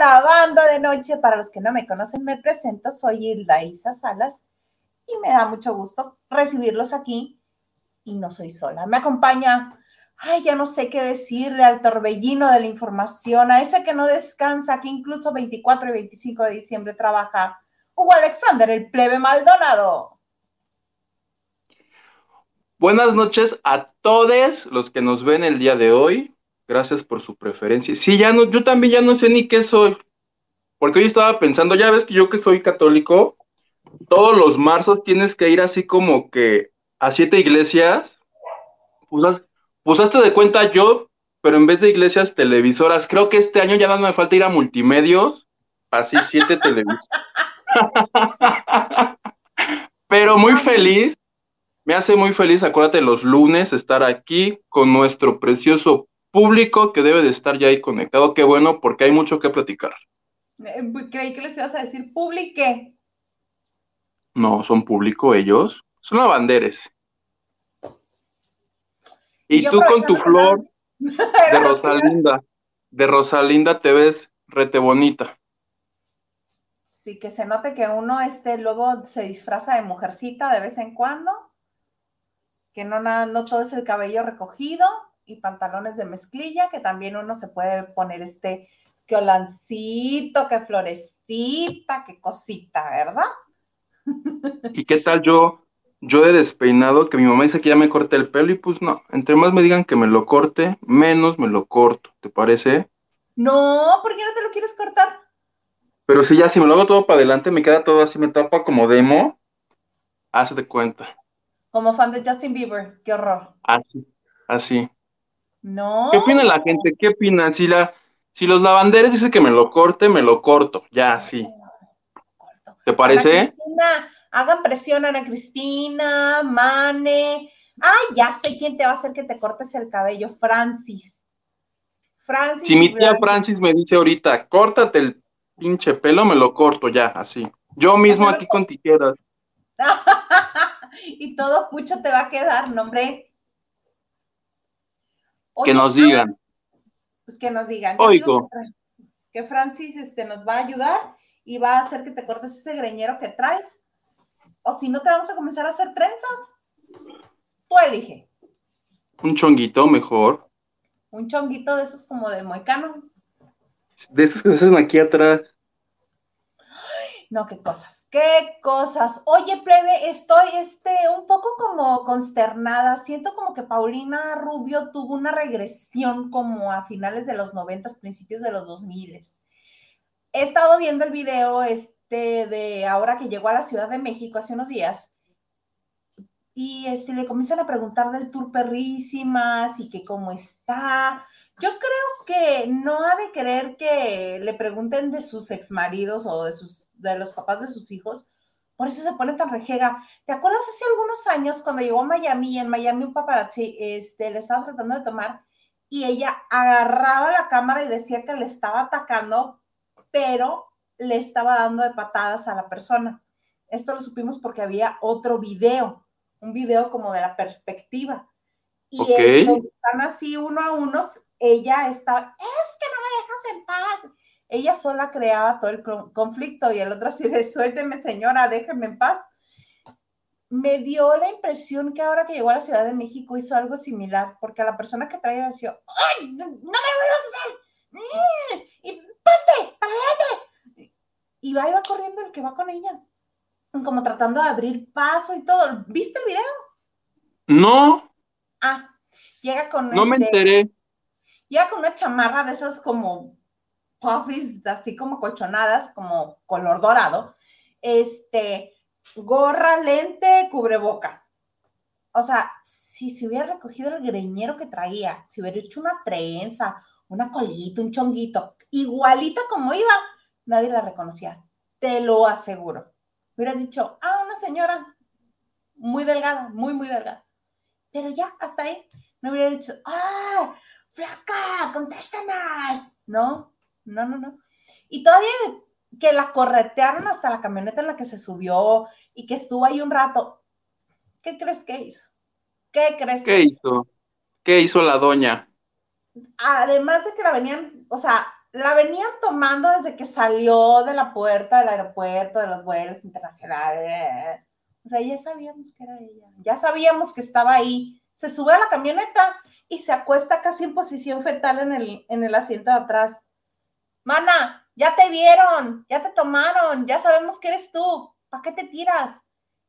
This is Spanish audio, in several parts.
la banda de noche. Para los que no me conocen, me presento, soy Hilda Isa Salas y me da mucho gusto recibirlos aquí. Y no soy sola, me acompaña, ay, ya no sé qué decirle al torbellino de la información, a ese que no descansa, que incluso 24 y 25 de diciembre trabaja, Hugo Alexander, el plebe Maldonado. Buenas noches a todos los que nos ven el día de hoy. Gracias por su preferencia. Sí, ya no, yo también ya no sé ni qué soy. Porque hoy estaba pensando, ya ves que yo que soy católico, todos los marzos tienes que ir así como que a siete iglesias. Pusaste de cuenta yo, pero en vez de iglesias televisoras, creo que este año ya no me falta ir a multimedios, así siete televisoras. pero muy feliz, me hace muy feliz, acuérdate, los lunes estar aquí con nuestro precioso público que debe de estar ya ahí conectado. Qué bueno, porque hay mucho que platicar. Eh, creí que les ibas a decir publique. No, son público ellos. Son lavanderes. Y, tú con tu flor de Rosalinda, de Rosalinda te ves rete bonita. Sí, que se note que uno este luego se disfraza de mujercita de vez en cuando, que no, no todo es el cabello recogido, y pantalones de mezclilla, que también uno se puede poner este que olancito, que florecita, que cosita, ¿verdad? ¿Y qué tal yo? Yo he despeinado, que mi mamá dice que ya me corte el pelo y pues no, entre más me digan que me lo corte, menos me lo corto, ¿te parece? No, ¿por qué no te lo quieres cortar? Pero si ya, si me lo hago todo para adelante, me queda todo así, me tapa como demo, hazte cuenta. Como fan de Justin Bieber, qué horror. Así, así. No. ¿Qué opina la gente? ¿Qué opinan? Si, la, si los lavanderes dicen que me lo corte, me lo corto. Ya, sí. ¿Te parece? hagan presión Ana Cristina, Mane. Ay, ya sé quién te va a hacer que te cortes el cabello, Francis. Francis. Si mi tía Francis me dice ahorita, córtate el pinche pelo, me lo corto ya, así. Yo mismo aquí con tijeras. y todo pucho te va a quedar, no, que nos digan. Pues que nos digan. Oigo. Que Francis este, nos va a ayudar y va a hacer que te cortes ese greñero que traes. O si no, te vamos a comenzar a hacer trenzas. Tú elige. Un chonguito mejor. Un chonguito de esos como de moicano. De esos que se hacen aquí atrás. No, qué cosas qué cosas. Oye, plebe, estoy este, un poco como consternada. Siento como que Paulina Rubio tuvo una regresión como a finales de los noventas, principios de los dos miles. He estado viendo el video este de ahora que llegó a la Ciudad de México hace unos días y este, le comienzan a preguntar del tour perrísimas y que cómo está. Yo creo que no ha de querer que le pregunten de sus exmaridos o de, sus, de los papás de sus hijos. Por eso se pone tan rejega. ¿Te acuerdas hace algunos años cuando llegó a Miami? En Miami un paparazzi este, le estaba tratando de tomar y ella agarraba la cámara y decía que le estaba atacando, pero le estaba dando de patadas a la persona. Esto lo supimos porque había otro video, un video como de la perspectiva. Y están así uno a uno, ella estaba, es que no me dejas en paz. Ella sola creaba todo el conflicto y el otro así de suélteme señora, déjeme en paz. Me dio la impresión que ahora que llegó a la Ciudad de México hizo algo similar, porque a la persona que traía decía, ¡ay, no me lo vuelvas a hacer! Mm, ¡Y paste, para adelante! Y va y va corriendo el que va con ella, como tratando de abrir paso y todo. ¿Viste el video? No. Ah, llega con... No me este enteré ya con una chamarra de esas como puffies, así como colchonadas, como color dorado, este, gorra, lente, cubreboca. O sea, si se hubiera recogido el greñero que traía, si hubiera hecho una trenza, una colita, un chonguito, igualita como iba, nadie la reconocía. Te lo aseguro. Hubieras dicho, ah, una señora muy delgada, muy, muy delgada. Pero ya, hasta ahí. No hubiera dicho, ah, flaca, contéstanos. No, no, no, no. Y todavía que la corretearon hasta la camioneta en la que se subió y que estuvo ahí un rato. ¿Qué crees que hizo? ¿Qué crees que hizo? ¿Qué hizo la doña? Además de que la venían, o sea, la venían tomando desde que salió de la puerta del aeropuerto, de los vuelos internacionales. O sea, ya sabíamos que era ella, ya sabíamos que estaba ahí. Se sube a la camioneta y se acuesta casi en posición fetal en el, en el asiento de atrás. Mana, ya te vieron, ya te tomaron, ya sabemos que eres tú. ¿Para qué te tiras?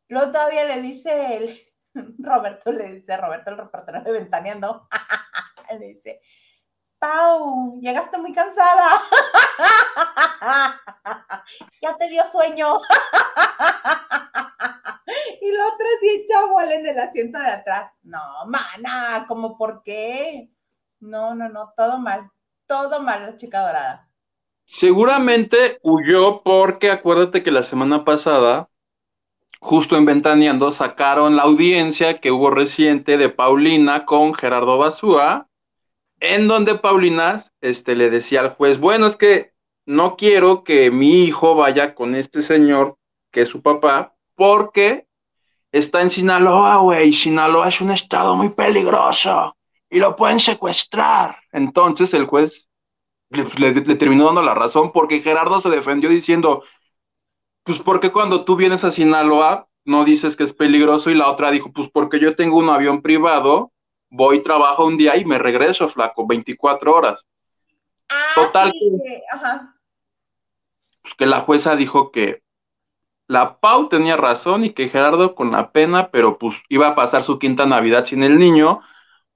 Luego todavía le dice el, Roberto, le dice Roberto, el reportero de Ventaneando, le dice, Pau, llegaste muy cansada. ya te dio sueño. y la otra sí echa bola en el asiento de atrás. No, mana, ¿cómo por qué? No, no, no, todo mal. Todo mal, la chica dorada. Seguramente huyó porque acuérdate que la semana pasada, justo en Ventaneando, sacaron la audiencia que hubo reciente de Paulina con Gerardo Basúa en donde Paulina este, le decía al juez, bueno, es que no quiero que mi hijo vaya con este señor, que es su papá, porque está en Sinaloa, güey, Sinaloa es un estado muy peligroso y lo pueden secuestrar. Entonces el juez le, le, terminó dando la razón porque Gerardo se defendió diciendo, pues porque cuando tú vienes a Sinaloa no dices que es peligroso y la otra dijo, pues porque yo tengo un avión privado voy, trabajo un día y me regreso, flaco, 24 horas. Ah, Total. que, ajá. Pues que la jueza dijo que la Pau tenía razón y que Gerardo con la pena, pero pues iba a pasar su quinta Navidad sin el niño,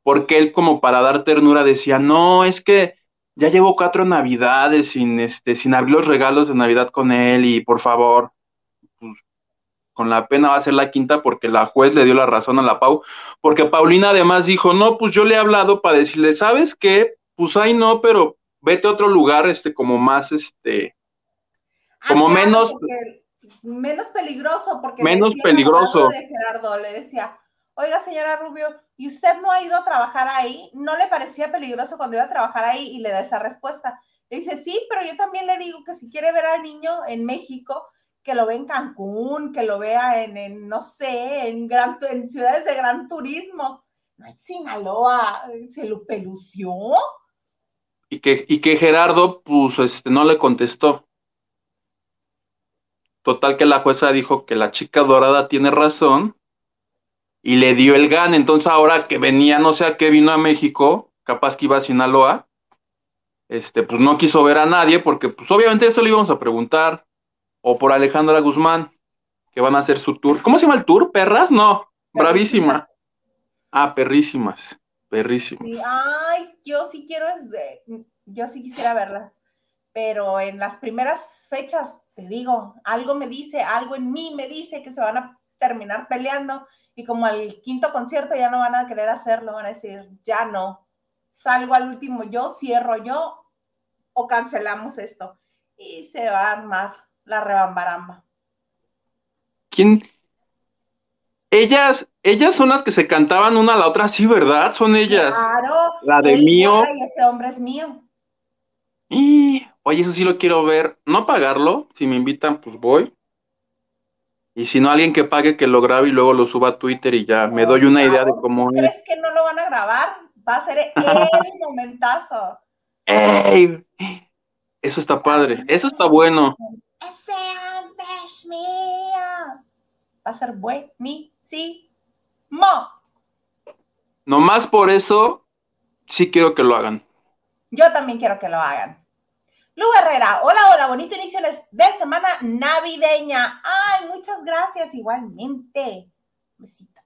porque él como para dar ternura decía, no, es que ya llevo cuatro Navidades sin, este, sin abrir los regalos de Navidad con él y por favor, con la pena va a ser la quinta porque la juez le dio la razón a la Pau, porque Paulina además dijo, no, pues yo le he hablado para decirle, ¿sabes qué? Pues ahí no, pero vete a otro lugar, este, como más, este, ah, como menos... Menos peligroso, porque menos peligroso. De Gerardo le decía, oiga señora Rubio, ¿y usted no ha ido a trabajar ahí? ¿No le parecía peligroso cuando iba a trabajar ahí? Y le da esa respuesta. Le dice, sí, pero yo también le digo que si quiere ver al niño en México, que lo vea en Cancún, que lo vea en, no sé, en, gran, ciudades de gran turismo. No en Sinaloa, se lo pelució. Y que, y que Gerardo, pues, este, no le contestó. Total que la jueza dijo que la chica dorada tiene razón y le dio el gan. Entonces ahora que venía, no sé a qué vino a México, capaz que iba a Sinaloa, este, pues no quiso ver a nadie porque, pues obviamente eso le íbamos a preguntar o por Alejandra Guzmán, que van a hacer su tour. ¿Cómo se llama el tour? ¿Perras? No, bravísima. Ah, perrísimas, perrísimas. Ay, yo sí quiero, yo sí quisiera verla, pero en las primeras fechas, te digo, algo me dice, algo en mí me dice que se van a terminar peleando y como al quinto concierto ya no van a querer hacerlo, van a decir, ya no, salgo al último yo, cierro yo o cancelamos esto y se va a armar la rebambaramba. ¿Quién? Ellas, ellas son las que se cantaban una a la otra, sí, ¿verdad? Son ellas. Claro. La de mío. Y ese hombre es mío. Y, oye, eso sí lo quiero ver. No pagarlo, si me invitan, pues voy. Y si no, alguien que pague que lo grabe y luego lo suba a Twitter y ya me doy una idea de cómo es. ¿Crees que no lo van a grabar? Va a ser el momentazo. ¡Ey! Eso está padre, eso está bueno. Ese hombre es mío. Va a ser buenísimo. Nomás por eso, sí quiero que lo hagan. Yo también quiero que lo hagan. Lu Herrera, hola, hola, bonito inicio de semana navideña. Ay, muchas gracias, igualmente. Besito.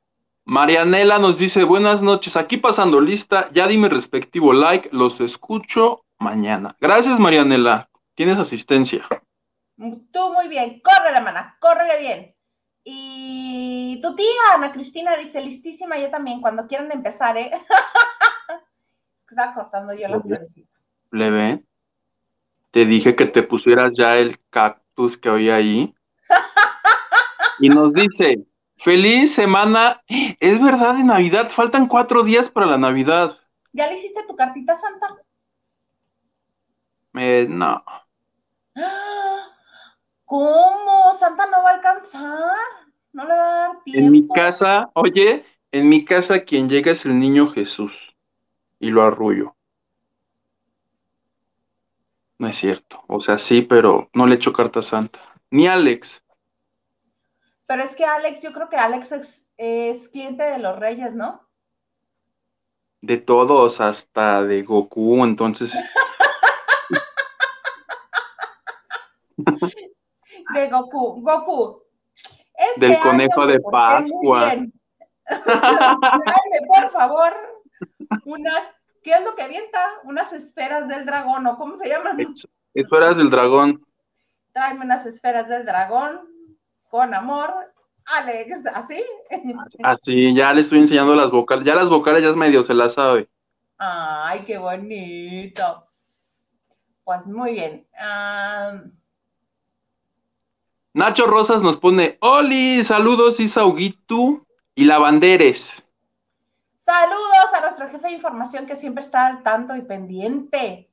Marianela nos dice, buenas noches, aquí pasando lista, ya dime respectivo like, los escucho mañana. Gracias, Marianela, tienes asistencia. Tú muy bien, córrele, mana, córrele bien. Y tu tía, Ana Cristina, dice, listísima, yo también, cuando quieran empezar, ¿eh? estaba cortando yo la florecita. Plebe, te dije que te pusieras ya el cactus que había ahí. y nos dice, feliz semana. Es verdad, de Navidad, faltan cuatro días para la Navidad. ¿Ya le hiciste tu cartita santa? Eh, no. ¡Ah! ¿Cómo? Santa no va a alcanzar. No le va a dar tiempo. En mi casa, oye, en mi casa quien llega es el niño Jesús. Y lo arrullo. No es cierto. O sea, sí, pero no le echo carta santa. Ni Alex. Pero es que Alex, yo creo que Alex es, es cliente de los Reyes, ¿no? De todos, hasta de Goku, entonces. de Goku. Goku. Este Del conejo de Pascua. Tráeme, por favor, unas, ¿qué es lo que avienta? Unas esferas del dragón, ¿o cómo se llaman? Esferas del dragón. Tráeme unas esferas del dragón, con amor, Alex, ¿así? Así, ya le estoy enseñando las vocales, ya las vocales ya es medio se las sabe. Ay, qué bonito. Pues muy bien. Nacho Rosas nos pone, Oli, saludos Isauguitu y Lavanderes. Saludos a nuestro jefe de información que siempre está al tanto y pendiente.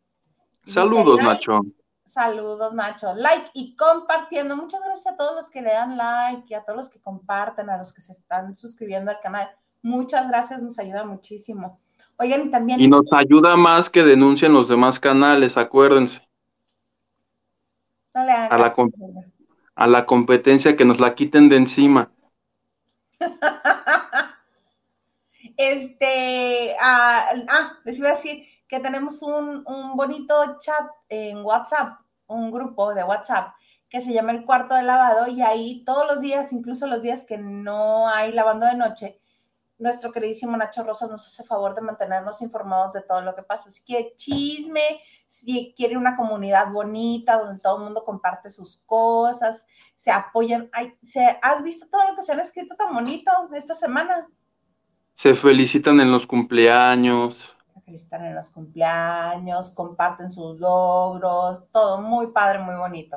Saludos, Nacho. Saludos, Nacho. Like y compartiendo. Muchas gracias a todos los que le dan like y a todos los que comparten, a los que se están suscribiendo al canal. Muchas gracias, nos ayuda muchísimo. Oigan, y también. Y nos ayuda más que denuncien los demás canales, acuérdense. No le hagas, a, la a la competencia que nos la quiten de encima. este, ah, ah, les iba a decir que tenemos un, bonito chat en WhatsApp, un grupo de WhatsApp que se llama el cuarto de lavado y ahí todos los días, incluso los días que no hay lavando de noche, nuestro queridísimo Nacho Rosas nos hace favor de mantenernos informados de todo lo que pasa. Si quiere chisme, si quiere una comunidad bonita donde todo el mundo comparte sus cosas, se apoyan. se, ¿Has visto todo lo que se han escrito tan bonito esta semana? Se felicitan en los cumpleaños felicitan en los cumpleaños, comparten sus logros, todo muy padre, muy bonito.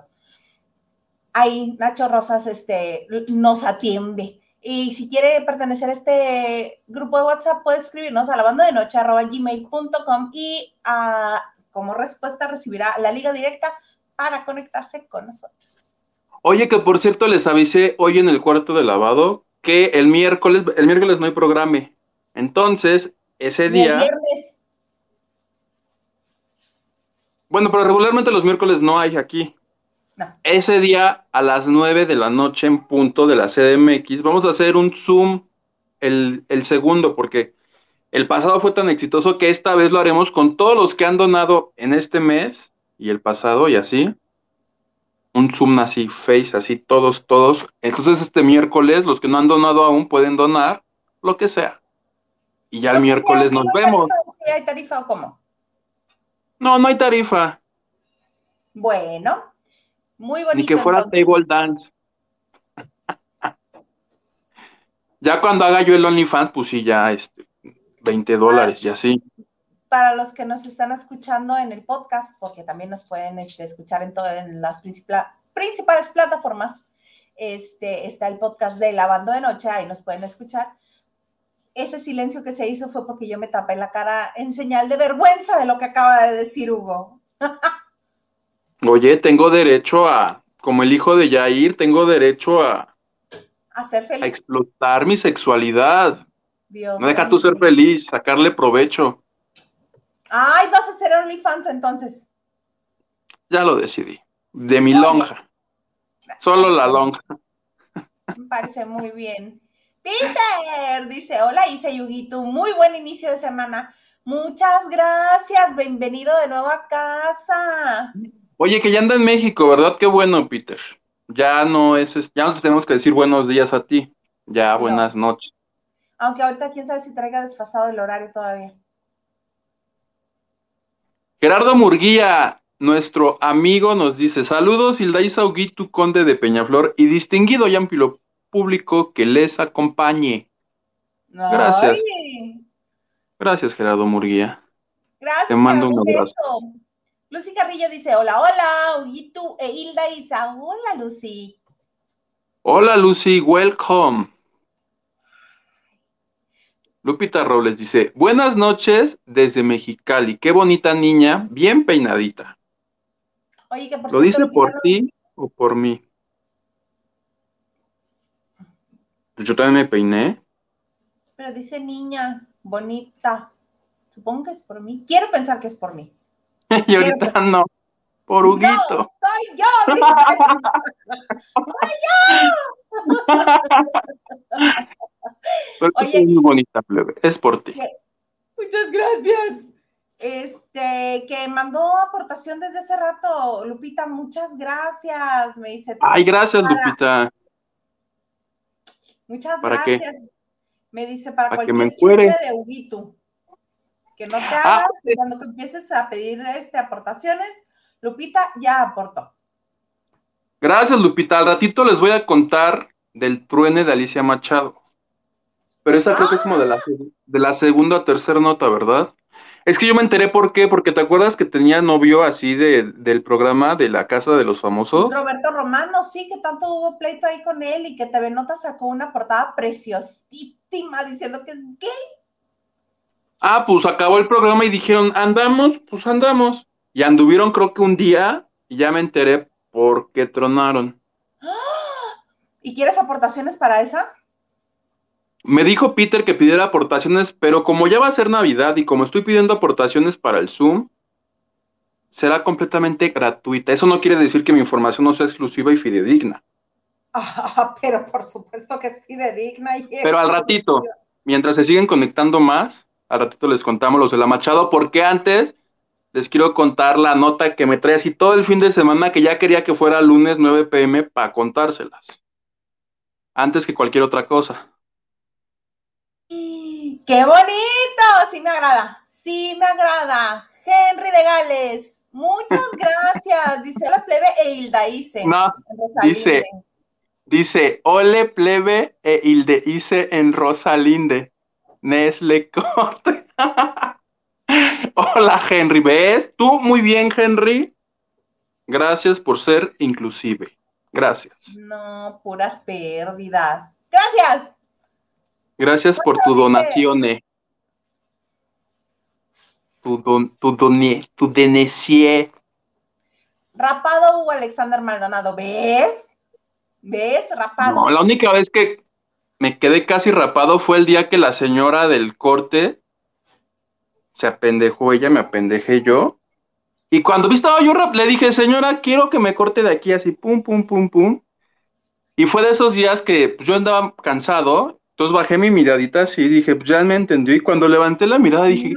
Ahí Nacho Rosas este, nos atiende. Y si quiere pertenecer a este grupo de WhatsApp, puede escribirnos a la banda de noche gmail.com y ah, como respuesta recibirá la liga directa para conectarse con nosotros. Oye, que por cierto les avisé hoy en el cuarto de lavado que el miércoles, el miércoles no hay programa. Entonces, ese día. El viernes. Bueno, pero regularmente los miércoles no hay aquí. Ese día a las 9 de la noche en punto de la CDMX vamos a hacer un Zoom el, el, segundo porque el pasado fue tan exitoso que esta vez lo haremos con todos los que han donado en este mes y el pasado y así. Un Zoom así, Face, así, todos, todos. Entonces este miércoles los que no han donado aún pueden donar lo que sea. Y ya el miércoles nos vemos. ¿Si hay tarifa o cómo? No, no hay tarifa. Bueno, muy bonito. Ni que fuera table dance. ya cuando haga yo el OnlyFans, pues sí, ya este, 20 dólares y así. Para los que nos están escuchando en el podcast, porque también nos pueden este, escuchar en, todas las principales plataformas, este, está el podcast de Lavando de Noche, ahí nos pueden escuchar ese silencio que se hizo fue porque yo me tapé la cara en señal de vergüenza de lo que acaba de decir Hugo. Oye, tengo derecho a, como el hijo de Yair, tengo derecho a, a ser feliz. A explotar mi sexualidad. No deja tú ser feliz, sacarle provecho. Ay, vas a ser OnlyFans entonces. Ya lo decidí. De mi lonja. Solo la lonja. Me parece muy bien. Peter dice, hola Isa Yugito, muy buen inicio de semana. Muchas gracias, bienvenido de nuevo a casa. Oye, que ya anda en México, ¿verdad? Qué bueno, Peter. Ya no es, ya no tenemos que decir buenos días a ti, ya buenas noches. Aunque ahorita quién sabe si traiga desfasado el horario todavía. Gerardo Murguía, nuestro amigo, nos dice: Saludos, Hilda Isauguitu, conde de Peñaflor y distinguido Yampilo público que les acompañe. Gracias. Gracias, Gerardo Murguía. Gracias. Te mando un abrazo. Lucy Carrillo dice, hola, hola, Huguito e Hilda Isa. Hola, Lucy. Hola, Lucy, welcome. Lupita Robles dice, buenas noches desde Mexicali. Qué bonita niña, bien peinadita. Oye, que por ¿Lo dice por ti o por mí? Pues yo también me peiné. Pero dice niña, bonita. Supongo que es por mí. Quiero pensar que es por mí. y ahorita no. Por Huguito. No, soy yo, soy yo. Oye, es muy bonita, plebe. Es por ti. Muchas gracias. Este, que mandó aportación desde hace rato, Lupita, muchas gracias. Me dice. Ay, gracias, Lupita. Muchas gracias. Me dice para, cualquier que me de Huguito. Que no te ah, hagas, que cuando empieces a pedir este, aportaciones, Lupita ya aportó. Gracias, Lupita. Al ratito les voy a contar del truene de Alicia Machado. Pero esa creo que es como de la, ah. de la segunda o tercera nota, ¿verdad? Es que yo me enteré por qué, porque te acuerdas que tenía novio así de, del programa de la Casa de los Famosos. Roberto Romano, sí, que tanto hubo pleito ahí con él y que TV Nota sacó una portada preciosísima diciendo que es gay. Ah, pues acabó el programa y dijeron, andamos, pues andamos. Y anduvieron creo que un día y ya me enteré por qué tronaron. ¿Y quieres aportaciones para esa? Me dijo Peter que pidiera aportaciones, pero como ya va a ser Navidad y como estoy pidiendo aportaciones para el Zoom, será completamente gratuita. Eso no quiere decir que mi información no sea exclusiva y fidedigna. Ah, pero por supuesto que es fidedigna. Y pero al ratito, mientras se siguen conectando más, al ratito les contamos los de la Machado, porque antes les quiero contar la nota que me trae así todo el fin de semana que ya quería que fuera lunes 9 pm para contárselas. Antes que cualquier otra cosa. ¡Qué bonito! Sí me agrada, sí me agrada. Henry de Gales, muchas gracias. Dice la plebe e Hilda Ice. No, dice, dice, ole plebe e Hilde Ice en Rosalinde. Nesle Corte. Hola Henry, ¿ves? Tú muy bien, Henry. Gracias por ser inclusive. Gracias. No, puras pérdidas. Gracias. Gracias por tu donación. Tu, don, tu, donie, tu denecie. Rapado Hugo Alexander Maldonado, ¿ves? ¿Ves? Rapado. No, la única vez que me quedé casi rapado fue el día que la señora del corte se apendejó ella, me apendejé yo. Y cuando vi estaba yo rap, le dije, señora, quiero que me corte de aquí así, pum, pum, pum, pum. Y fue de esos días que yo andaba cansado entonces bajé mi miradita así y dije, pues ya me entendió. Y cuando levanté la mirada dije,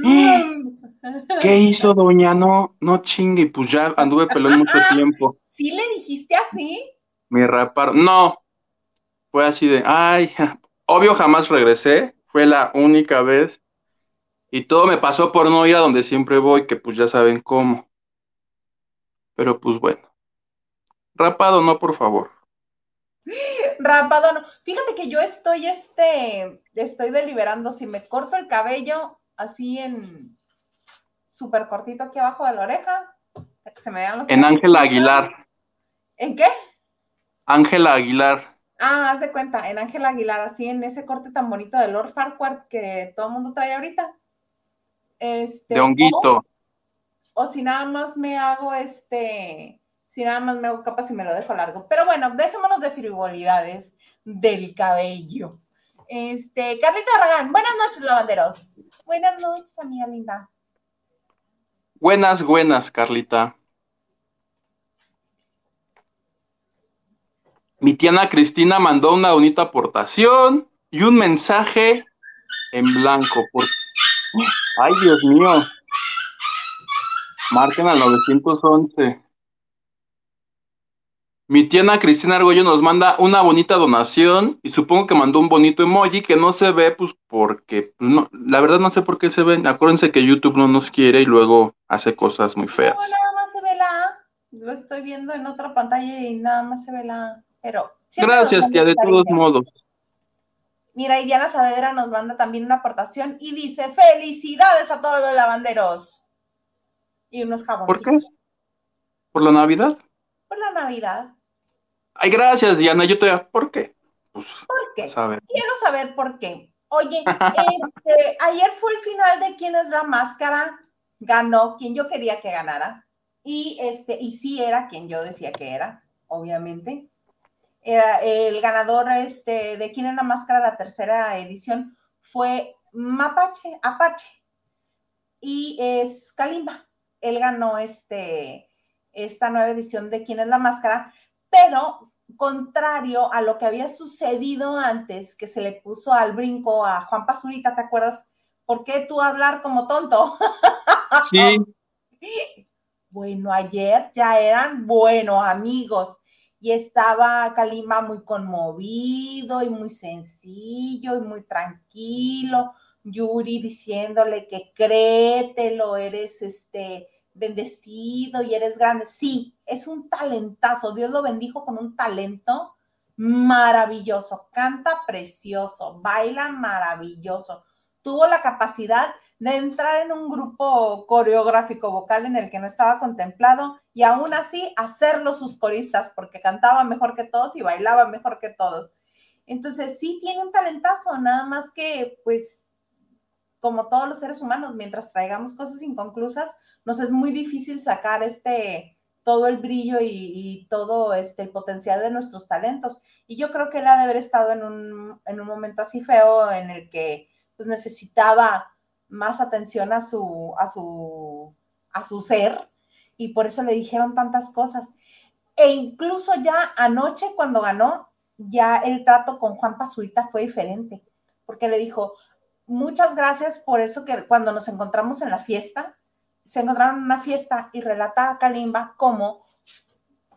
¿qué hizo doña? No, no chingue. Y pues ya anduve pelón mucho tiempo. ¿Sí le dijiste así? Me raparon. No, fue así de, ay, obvio jamás regresé. Fue la única vez. Y todo me pasó por no ir a donde siempre voy, que pues ya saben cómo. Pero pues bueno. Rapado no, por favor. Rapado no. Fíjate que yo estoy, este, estoy deliberando si me corto el cabello así en súper cortito aquí abajo de la oreja. Que se me vean los en Ángela Aguilar. ¿En qué? Ángela Aguilar. Ah, haz de cuenta, en Ángela Aguilar, así en ese corte tan bonito de Lord Farquhar que todo el mundo trae ahorita. Este, de honguito. o si nada más me hago este si nada más me hago capas y me lo dejo largo. Pero bueno, dejémonos de frivolidades del cabello. Este, Carlita Arragán, buenas noches, lavanderos. Buenas noches, amiga linda. Buenas, buenas, Carlita. Mi tía Cristina mandó una bonita aportación y un mensaje en blanco. Por... Ay, Dios mío. Marquen al 911. Mi tía Cristina Argollo nos manda una bonita donación y supongo que mandó un bonito emoji que no se ve, pues porque no, la verdad no sé por qué se ven. Acuérdense que YouTube no nos quiere y luego hace cosas muy feas. No, nada más se ve la Lo estoy viendo en otra pantalla y nada más se ve la Pero. Gracias, tía, de todos modos. Mira, y Diana Saavedra nos manda también una aportación y dice: ¡Felicidades a todos los lavanderos! Y unos jabones. ¿Por qué? ¿Por la Navidad? Por la Navidad. Ay, gracias, Diana. Yo te ¿por qué? Pues, ¿Por qué? Quiero saber por qué. Oye, este, ayer fue el final de quién es la máscara. Ganó quien yo quería que ganara. Y este, y sí era quien yo decía que era, obviamente. Era el ganador este, de quién es la máscara, la tercera edición, fue Mapache, Apache. Y es Kalimba. Él ganó este esta nueva edición de Quién es la Máscara, pero contrario a lo que había sucedido antes, que se le puso al brinco a Juan Pazurita, ¿te acuerdas? ¿Por qué tú hablar como tonto? Sí. Bueno, ayer ya eran buenos amigos y estaba Kalima muy conmovido y muy sencillo y muy tranquilo. Yuri diciéndole que créetelo, eres este bendecido y eres grande. Sí, es un talentazo. Dios lo bendijo con un talento maravilloso. Canta precioso, baila maravilloso. Tuvo la capacidad de entrar en un grupo coreográfico vocal en el que no estaba contemplado y aún así hacerlo sus coristas porque cantaba mejor que todos y bailaba mejor que todos. Entonces sí tiene un talentazo, nada más que pues como todos los seres humanos, mientras traigamos cosas inconclusas, nos es muy difícil sacar este todo el brillo y, todo este el potencial de nuestros talentos. Y yo creo que él ha de haber estado en un, en un momento así feo en el que pues necesitaba más atención a su, a su, a su ser y por eso le dijeron tantas cosas. E incluso ya anoche cuando ganó, ya el trato con Juan Pazurita fue diferente, porque le dijo, muchas gracias por eso que cuando nos encontramos en la fiesta, se encontraron en una fiesta y relata a Kalimba cómo,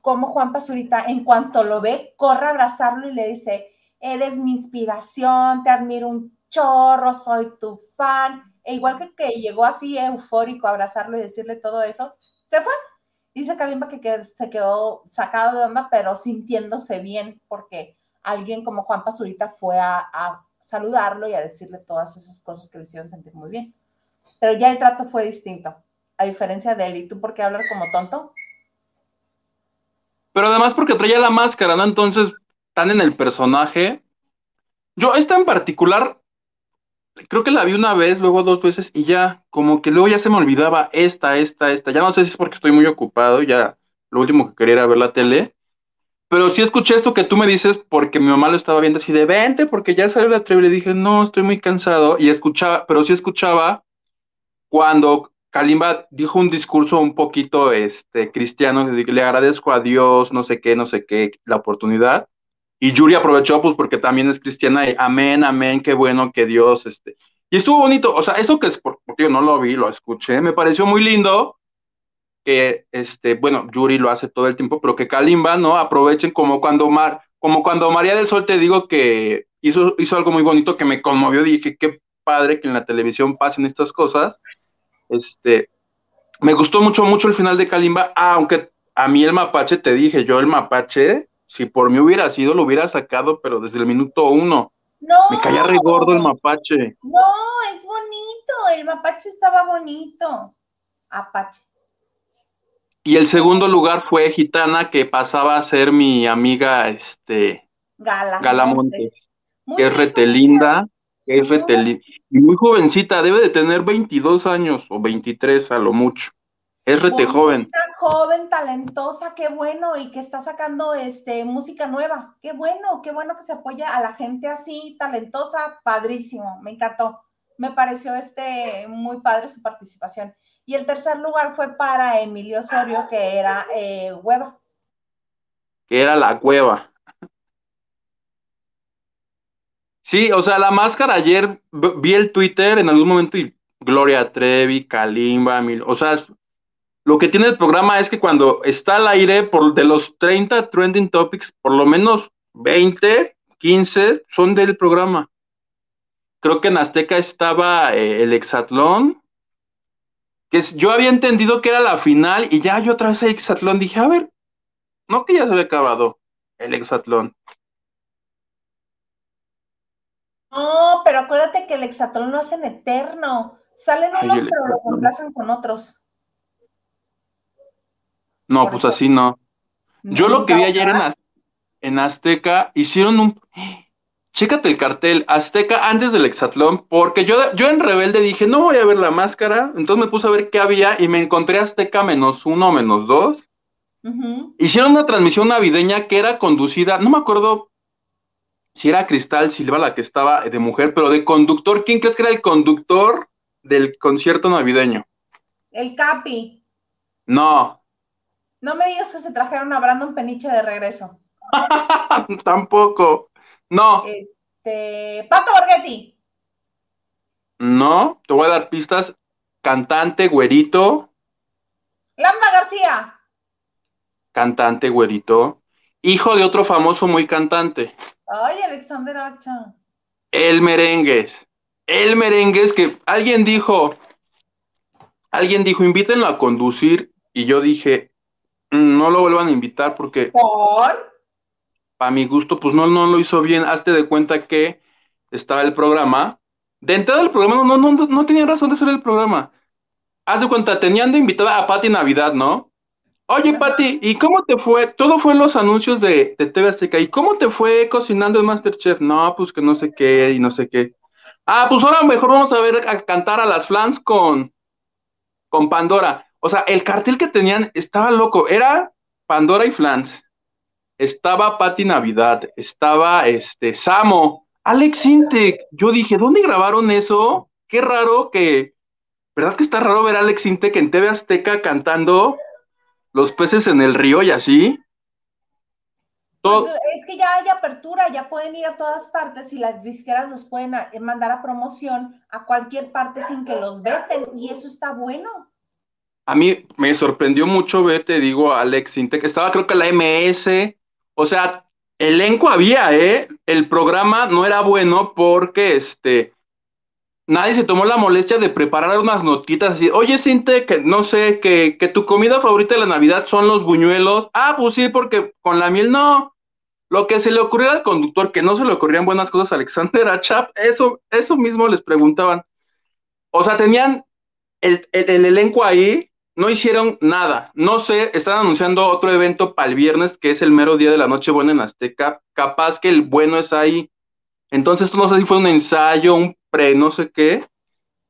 cómo Juan Pazurita, en cuanto lo ve, corre a abrazarlo y le dice, eres mi inspiración, te admiro un chorro, soy tu fan e igual que, que llegó así eufórico a abrazarlo y decirle todo eso, se fue. Dice Kalimba que, se quedó sacado de onda, pero sintiéndose bien porque alguien como Juan Pazurita fue a, saludarlo y a decirle todas esas cosas que le hicieron sentir muy bien. Pero ya el trato fue distinto, a diferencia de él. ¿Y tú por qué hablar como tonto? Pero además porque traía la máscara, ¿no? Entonces, tan en el personaje. Yo, esta en particular, creo que la vi una vez, luego dos veces y ya, como que luego ya se me olvidaba esta, esta, esta. Ya no sé si es porque estoy muy ocupado, ya lo último que quería era ver la tele. Pero sí escuché esto que tú me dices porque mi mamá lo estaba viendo así de vente, porque ya salió la tele y dije, no, estoy muy cansado. Y escuchaba, pero sí escuchaba cuando Kalimba dijo un discurso un poquito este, cristiano, le agradezco a Dios, no sé qué, no sé qué, la oportunidad. Y Yuri aprovechó, pues, porque también es cristiana, y amén, amén, qué bueno que Dios, este. Y estuvo bonito, o sea, eso que es, porque yo no lo vi, lo escuché, me pareció muy lindo que, este, bueno, Yuri lo hace todo el tiempo, pero que Kalimba, ¿no? Aprovechen como cuando Mar, como cuando María del Sol te digo que hizo, hizo algo muy bonito que me conmovió, dije, qué padre que en la televisión pasen estas cosas. Este, me gustó mucho, mucho el final de Kalimba, aunque a mí el mapache, te dije, yo el mapache, si por mí hubiera sido, lo hubiera sacado, pero desde el minuto uno. No. Me caía regordo el mapache. No, es bonito. El mapache estaba bonito. Apache. Y el segundo lugar fue Gitana, que pasaba a ser mi amiga, este. Gala. Gala Montes. Que es retelinda. Retelinda. Y muy jovencita, debe de tener 22 años o 23 a lo mucho. Es rete joven. joven, talentosa, qué bueno, y que está sacando este, música nueva. Qué bueno, qué bueno que se apoya a la gente así, talentosa, padrísimo, me encantó. Me pareció este muy padre su participación. Y el tercer lugar fue para Emilio Osorio, que era eh, Hueva. Que era la cueva. Sí, o sea, la máscara ayer vi el Twitter en algún momento y Gloria Trevi, Kalimba, o sea, lo que tiene el programa es que cuando está al aire, por de los 30 trending topics, por lo menos 20, 15 son del programa. Creo que en Azteca estaba eh, el Exatlón, que yo había entendido que era la final y ya yo otra vez el Exatlón dije, a ver, no que ya se había acabado el Exatlón. No, pero acuérdate que el Exatlón lo hacen eterno. Salen unos, pero lo reemplazan con otros. No, pues así no. Yo lo que vi ayer en, Azteca, hicieron un... Chécate el cartel, Azteca antes del Exatlón, porque yo, yo en Rebelde dije, no voy a ver la máscara, entonces me puse a ver qué había y me encontré Azteca menos uno, menos dos. Hicieron una transmisión navideña que era conducida, no me acuerdo si era Cristal Silva la que estaba de mujer, pero de conductor, ¿quién crees que era el conductor del concierto navideño? El Capi. No, No me digas que se trajeron a Brandon Peniche de regreso. Tampoco. No. Este. Pato Borghetti. No, te voy a dar pistas. Cantante, güerito. Lambda García. Cantante, güerito. Hijo de otro famoso muy cantante. Ay, Alexander Hacha. El merengues. El merengues que alguien dijo, alguien dijo, invítenlo a conducir. Y yo dije, mm, no lo vuelvan a invitar porque. ¿Por? Para mi gusto, pues no, no lo hizo bien. Hazte de cuenta que estaba el programa. De entrada el programa no, no, no, no tenía razón de ser el programa. Haz de cuenta, tenían de invitada a Patti Navidad, ¿no? Oye, Patti, ¿y cómo te fue? Todo fue en los anuncios de, de TV Azteca. ¿Y cómo te fue cocinando el Masterchef? No, pues que no sé qué y no sé qué. Ah, pues ahora mejor vamos a ver a cantar a las flans con, con Pandora. O sea, el cartel que tenían estaba loco. Era Pandora y Flans. Estaba Patti Navidad. Estaba este Samo. Alex Intec. Yo dije, ¿dónde grabaron eso? Qué raro que ¿Verdad que está raro ver a Alex Intec en TV Azteca cantando Los peces en el río y así? Todo... Es que ya hay apertura, ya pueden ir a todas partes y las disqueras los pueden eh, mandar a promoción a cualquier parte sin que los veten y eso está bueno. A mí me sorprendió mucho ver, te digo, Alex Intec, estaba creo que la MS, o sea, elenco había, ¿eh? El programa no era bueno porque, este, nadie se tomó la molestia de preparar unas notitas así, oye, Cinte, que no sé, que, que, tu comida favorita de la Navidad son los buñuelos. Ah, pues sí, porque con la miel no. Lo que se le ocurrió al conductor, que no se le ocurrían buenas cosas a Alexander Achap, eso, eso mismo les preguntaban. O sea, tenían el, el, elenco ahí, no hicieron nada. No sé, están anunciando otro evento para el viernes, que es el mero día de la noche buena en Azteca. Capaz que el bueno es ahí. Entonces, no sé si fue un ensayo, un no sé qué.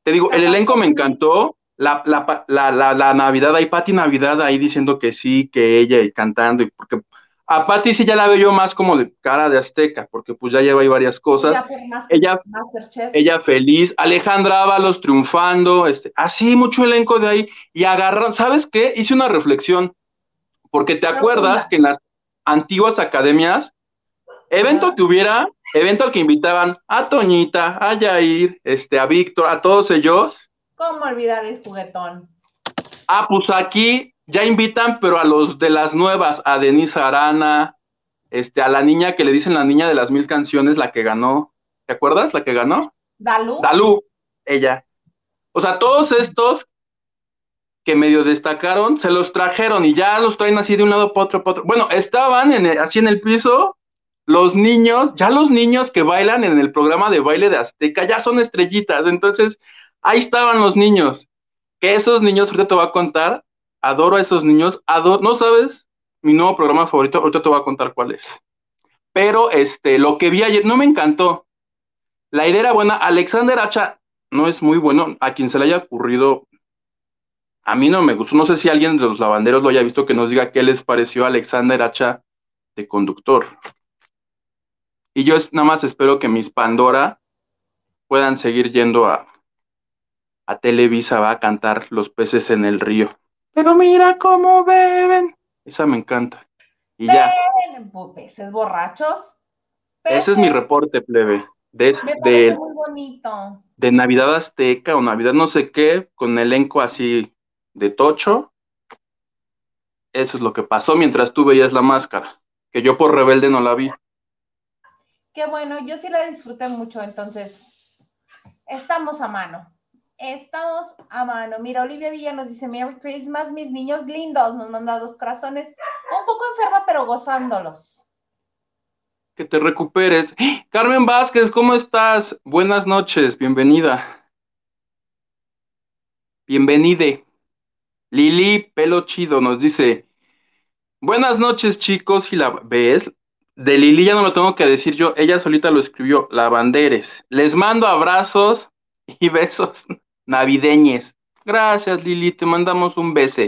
Te digo, el elenco me encantó. La, la, la, la, Navidad, hay Patti Navidad ahí diciendo que sí, que ella y cantando, y porque a Patti sí ya la veo yo más como de cara de azteca, porque pues ya lleva ahí varias cosas. ella, ella feliz, Alejandra Ábalos triunfando, este, así mucho elenco de ahí, y agarran, ¿sabes qué? Hice una reflexión, porque te acuerdas que en las antiguas academias, evento que hubiera, evento al que invitaban a Toñita, a Yair, este, a Víctor, a todos ellos. ¿Cómo olvidar el juguetón? Ah, pues aquí ya invitan, pero a los de las nuevas, a Denise Arana, este, a la niña que le dicen la niña de las mil canciones, la que ganó. ¿Te acuerdas? La que ganó. Dalú. Dalú, ella. O sea, todos estos que medio destacaron, se los trajeron y ya los traen así de un lado para otro, para otro. Bueno, estaban en así en el piso los niños, ya los niños que bailan en el programa de baile de Azteca ya son estrellitas, entonces ahí estaban los niños, que esos niños, ahorita te voy a contar, adoro a esos niños, adoro, no sabes, mi nuevo programa favorito, ahorita te voy a contar cuál es. Pero este, lo que vi ayer no me encantó. La idea era buena, Alexander Hacha no es muy bueno, a quien se le haya ocurrido, a mí no me gustó, no sé si alguien de los lavanderos lo haya visto que nos diga qué les pareció a Alexander Hacha de conductor. Y yo nada más espero que mis Pandora puedan seguir yendo a, a Televisa va a cantar Los peces en el río. Pero mira cómo beben. Esa me encanta. Y ya. Peces borrachos. Ese es mi reporte, plebe. De, de, muy bonito. de Navidad Azteca o Navidad no sé qué, con elenco así de tocho. Eso es lo que pasó mientras tú veías la máscara, que yo por rebelde no la vi. Qué bueno, yo sí la disfruté mucho, entonces estamos a mano. Estamos a mano. Mira, Olivia Villa nos dice Merry Christmas, mis niños lindos. Nos manda dos corazones. Un poco enferma, pero gozándolos. Que te recuperes. Carmen Vázquez, ¿cómo estás? Buenas noches, bienvenida. Bienvenide. Lili, pelo chido, nos dice. Buenas noches, chicos. ¿Y la ves? De Lili ya no lo tengo que decir yo, ella solita lo escribió, Lavanderes. Les mando abrazos y besos navideñes. Gracias, Lili, te mandamos un beso.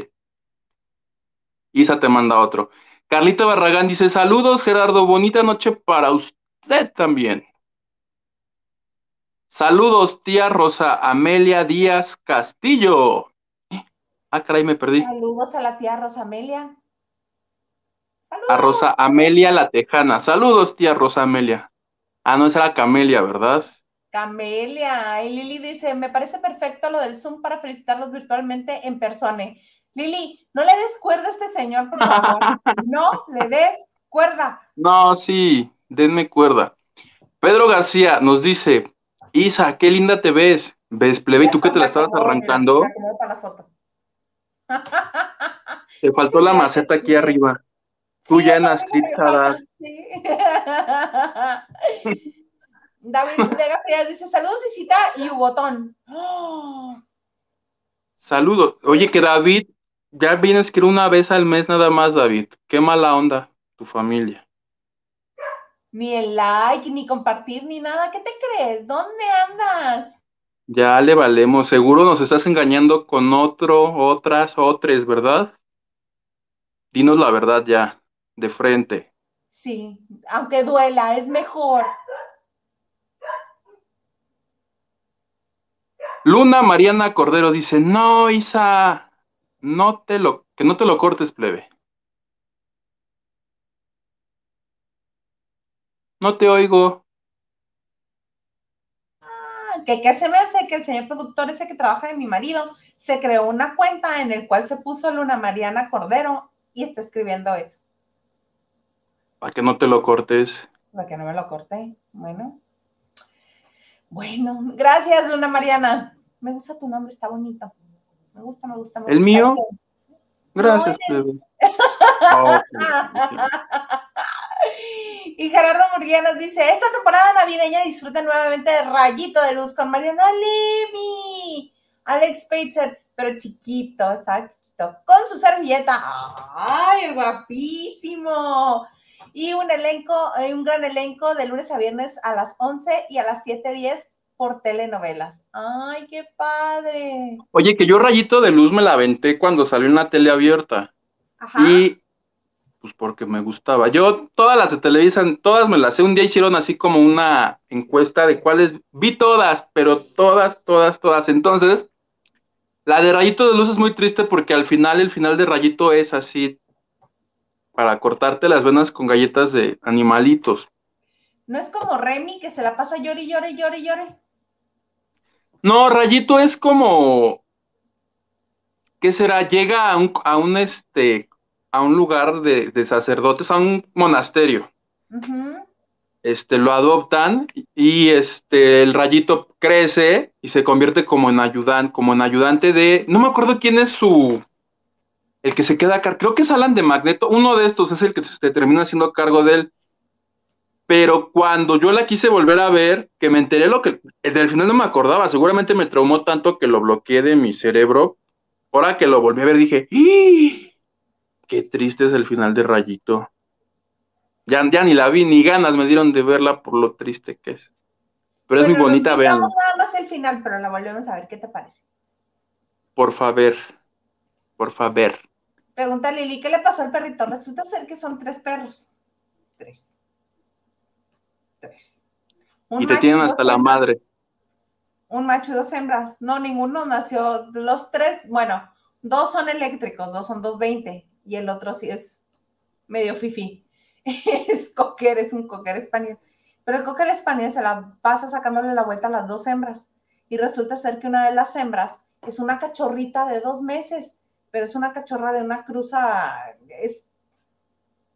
Isa te manda otro. Carlita Barragán dice, saludos, Gerardo, bonita noche para usted también. Saludos, tía Rosa Amelia Díaz Castillo. Ah, caray, me perdí. Saludos a la tía Rosa Amelia. A Rosa Amelia La Tejana. Saludos, tía Rosa Amelia. Ah, no, esa era Camelia, ¿verdad? Camelia. Y Lili dice, me parece perfecto lo del Zoom para felicitarlos virtualmente en persona. Lili, no le des cuerda a este señor, por favor. no le des cuerda. No, sí, denme cuerda. Pedro García nos dice, Isa, qué linda te ves. ¿Ves, plebe? ¿Y tú qué te la estabas arrancando? Te faltó la maceta aquí arriba. Tú ya en las David Vega Frías dice, saludos, Isita y Botón. Saludos. Oye, que David, ya vienes que una vez al mes nada más, David. Qué mala onda tu familia. Ni el like, ni compartir, ni nada. ¿Qué te crees? ¿Dónde andas? Ya le valemos. Seguro nos estás engañando con otro, otras, otras, ¿verdad? Dinos la verdad ya, de frente. Sí, aunque duela, es mejor. Luna Mariana Cordero dice, no, Isa, no te lo, que no te lo cortes, plebe. No te oigo. Ah, que, se me hace que el señor productor ese que trabaja de mi marido se creó una cuenta en el cual se puso Luna Mariana Cordero y está escribiendo eso. Para que no te lo cortes. Para que no me lo corte. Bueno. Bueno, gracias, Luna Mariana. Me gusta tu nombre, está bonito. Me gusta, me gusta, ¿El mío? Gracias, Y Gerardo Murguía nos dice, esta temporada navideña disfruten nuevamente de Rayito de Luz con Mariana Levy, Alex Peitzer, pero chiquito, está chiquito, con su servilleta. ¡Ay, guapísimo! Y un elenco, eh, un gran elenco de lunes a viernes a las 11 y a las 7.10 por telenovelas. ¡Ay, qué padre! Oye, que yo Rayito de Luz me la aventé cuando salió en la tele abierta. Ajá. Y pues porque me gustaba. Yo todas las de Televisa, todas me las sé. Un día hicieron así como una encuesta de cuáles vi todas, pero todas, todas, todas. Entonces, la de Rayito de Luz es muy triste porque al final, el final de Rayito es así para cortarte las venas con galletas de animalitos. ¿No es como Remy que se la pasa llore, llore, llore, llore? No, Rayito es como ¿qué será? Llega a un, a un este a un lugar de, sacerdotes, a un monasterio. Este, lo adoptan y este, el rayito crece y se convierte como en ayudante, como en ayudante de, no me acuerdo quién es su, el que se queda acá, creo que es Alan de Magneto, uno de estos es el que se termina haciendo cargo de él. Pero cuando yo la quise volver a ver, que me enteré lo que, del final no me acordaba, seguramente me traumó tanto que lo bloqueé de mi cerebro. Ahora que lo volví a ver dije, ¡Ih! Qué triste es el final de Rayito. Ya, ya ni la vi, ni ganas me dieron de verla por lo triste que es. Pero es muy bonita, vean. nada más el final, pero la volvemos a ver. ¿Qué te parece? Por favor. Por favor. Pregunta Lili, ¿qué le pasó al perrito? Resulta ser que son tres perros. Tres. Tres. y te tienen hasta la madre. Un macho y dos hembras. No, ninguno nació. Los tres, bueno, dos son eléctricos, dos son 220 y el otro sí es medio fifi. Es cocker, es un cocker español. Pero el cocker español se la pasa sacándole la vuelta a las dos hembras. Y resulta ser que una de las hembras es una cachorrita de dos meses, pero es una cachorra de una cruza, es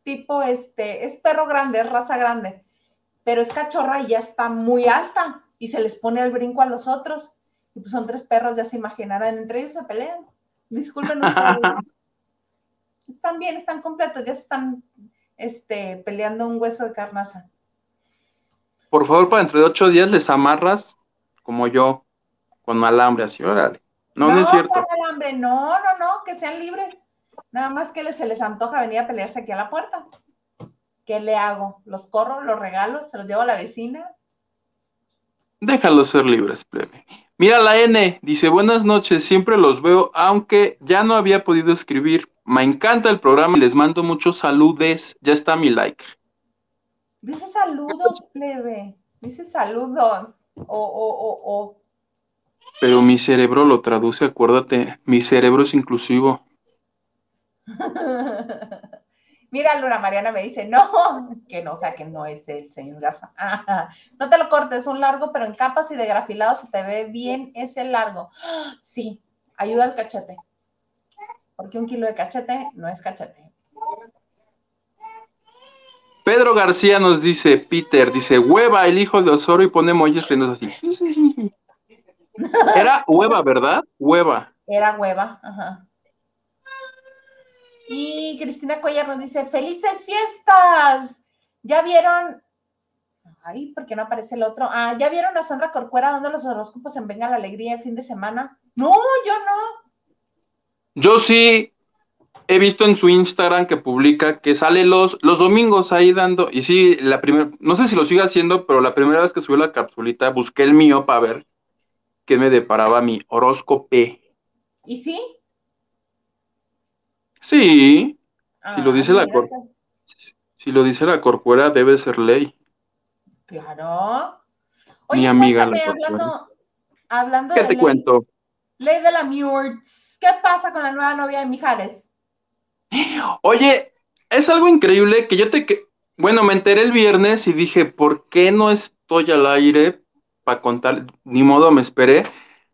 tipo, este, es perro grande, es raza grande, pero es cachorra y ya está muy alta y se les pone el brinco a los otros. Y pues son tres perros, ya se imaginarán, entre ellos se pelean. Disculpen están bien, están completos, ya se están este, peleando un hueso de carnaza. Por favor, para dentro de ocho días les amarras como yo, con alambre, así, órale. No, no, es cierto. No, no, no, que sean libres. Nada más que se les antoja venir a pelearse aquí a la puerta. ¿Qué le hago? ¿Los corro, los regalo, se los llevo a la vecina? Déjalos ser libres, plebe. Mira la N, dice buenas noches, siempre los veo, aunque ya no había podido escribir. Me encanta el programa y les mando muchos saludes. Ya está mi like. Dice saludos, plebe. Dice saludos. O, o, o, o. Pero mi cerebro lo traduce, acuérdate. Mi cerebro es inclusivo. Mira, Luna Mariana me dice, no, que no, o sea, que no es el señor Garza. no te lo cortes, un largo, pero en capas y de grafilado se te ve bien ese largo. Sí, ayuda al cachete. Porque un kilo de cachete no es cachete. Pedro García nos dice, Peter, dice, hueva, el hijo de Osoro y pone emojis riendo así. Era hueva, ¿verdad? Hueva. Era hueva, ajá. Y Cristina Cuellar nos dice, felices fiestas. ¿Ya vieron? Ay, ¿por qué no aparece el otro? Ah, ¿ya vieron a Sandra Corcuera dando los horóscopos en Venga la Alegría el fin de semana? No, yo no. Yo sí he visto en su Instagram que publica que sale los, los domingos ahí dando, y sí, la primera, no sé si lo sigue haciendo, pero la primera vez que subió la capsulita busqué el mío para ver qué me deparaba mi horóscopo. ¿Y sí? Sí, si lo dice la cor si lo dice la corcuera debe ser ley. Claro. Oye, Mi amiga hablando, hablando ¿Qué te cuento? Ley de la Murts. ¿Qué pasa con la nueva novia de Mijares? Oye, es algo increíble que yo te que bueno, me enteré el viernes y dije, ¿por qué no estoy al aire para contar? Ni modo, me esperé.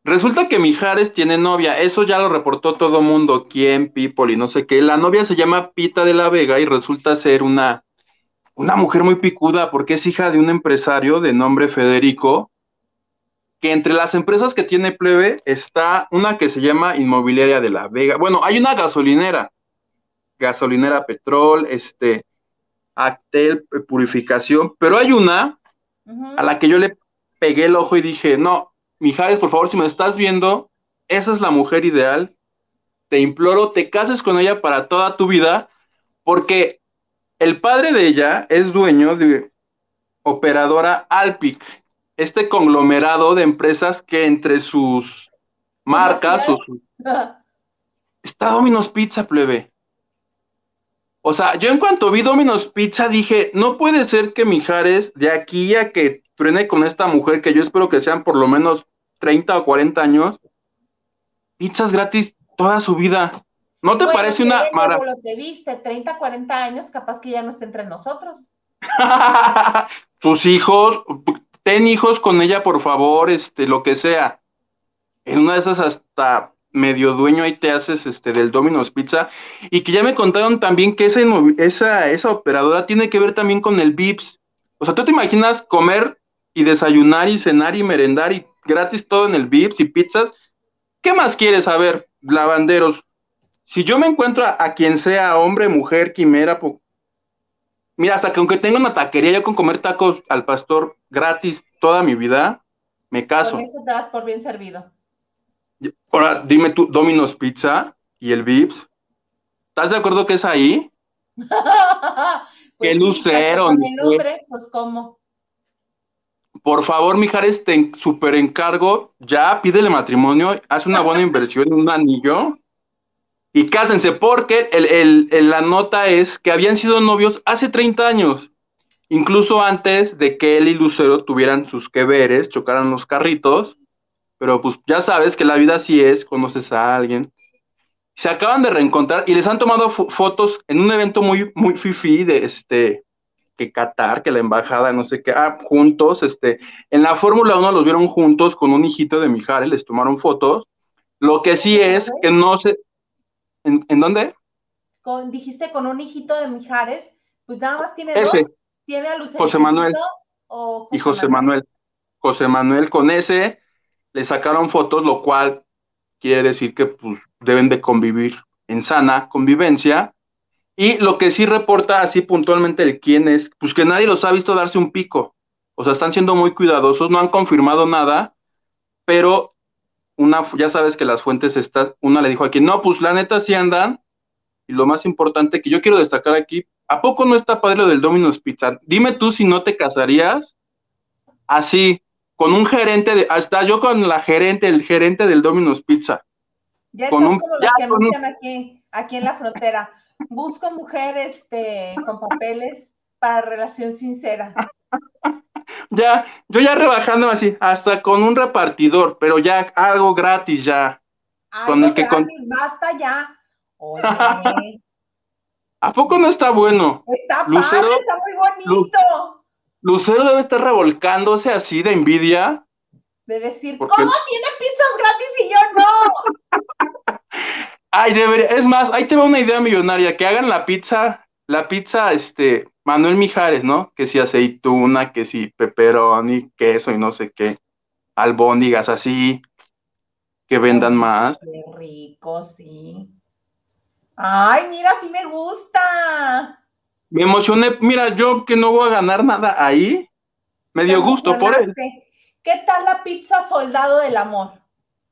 Resulta que Mijares tiene novia, eso ya lo reportó todo mundo, quién, People y no sé qué. La novia se llama Pita de la Vega y resulta ser una, una mujer muy picuda porque es hija de un empresario de nombre Federico, que entre las empresas que tiene Plebe está una que se llama Inmobiliaria de la Vega. Bueno, hay una gasolinera, gasolinera Petrol, este, Actel, Purificación, pero hay una a la que yo le pegué el ojo y dije, no, Mijares, por favor, si me estás viendo, esa es la mujer ideal. Te imploro, te cases con ella para toda tu vida, porque el padre de ella es dueño de operadora Alpic, este conglomerado de empresas que entre sus marcas está Domino's Pizza, plebe. O sea, yo en cuanto vi Domino's Pizza dije, no puede ser que Mijares de aquí a que truene con esta mujer, que yo espero que sean por lo menos 30 o 40 años, pizzas gratis toda su vida. ¿No te parece una maravilla? te viste, 30, 40 años, capaz que ya no esté entre nosotros. Tus hijos, ten hijos con ella, por favor, este, lo que sea. En una de esas hasta medio dueño ahí te haces este del Domino's Pizza y que ya me contaron también que esa, esa, esa operadora tiene que ver también con el VIPS. O sea, ¿tú te imaginas comer y desayunar y cenar y merendar y gratis todo en el VIPS y pizzas. ¿Qué más quieres saber, lavanderos? Si yo me encuentro a, quien sea, hombre, mujer, quimera, mira, hasta que aunque tenga una taquería, yo con comer tacos al pastor gratis toda mi vida, me caso. Eso te das por bien servido. Ahora, dime tú, Domino's Pizza y el VIPS. ¿Estás de acuerdo que es ahí? pues Qué lucero. Con el pues cómo. Por favor, Mijares, te super encargo, ya pídele matrimonio, haz una buena inversión en un anillo y cásense, porque la nota es que habían sido novios hace 30 años, incluso antes de que él y Lucero tuvieran sus que veres, chocaran los carritos, pero pues ya sabes que la vida así es, conoces a alguien. Se acaban de reencontrar y les han tomado fotos en un evento muy, muy fifi de este, que Qatar, que la embajada, no sé qué, ah, juntos, este, en la Fórmula 1 los vieron juntos con un hijito de Mijares, les tomaron fotos. Lo que sí es que no sé, ¿en, dónde? Con, dijiste con un hijito de Mijares, pues nada más tiene dos, tiene a José Manuel y José Manuel. José Manuel con ese le sacaron fotos, lo cual quiere decir que pues deben de convivir en sana convivencia y lo que sí reporta así puntualmente el quién es, pues que nadie los ha visto darse un pico. O sea, están siendo muy cuidadosos, no han confirmado nada, pero una, ya sabes que las fuentes estas, una le dijo aquí, no, pues la neta sí andan. Y lo más importante que yo quiero destacar aquí, ¿a poco no está padre lo del Domino's Pizza? Dime tú si no te casarías así, con un gerente de, hasta yo con la gerente, el gerente del Domino's Pizza. Ya con un, ya, que anuncian aquí, aquí en la frontera busco mujer este, con papeles para relación sincera. Ya, yo ya rebajando así, hasta con un repartidor, pero ya algo gratis ya. con el que con... basta ya. Oye. ¿A poco no está bueno? Está padre, está muy bonito. Lucero debe estar revolcándose así de envidia. De decir, ¿cómo tiene pizzas gratis y yo no? Ay, debería, es más, ahí te va una idea millonaria, que hagan la pizza, la pizza, este, Manuel Mijares, ¿no? Que si aceituna, que si pepperoni, queso y no sé qué, albóndigas así, que vendan más. Qué rico, sí. Ay, mira, sí me gusta. Me emocioné, mira, yo que no voy a ganar nada ahí, me dio gusto por él. ¿Qué tal la pizza soldado del amor?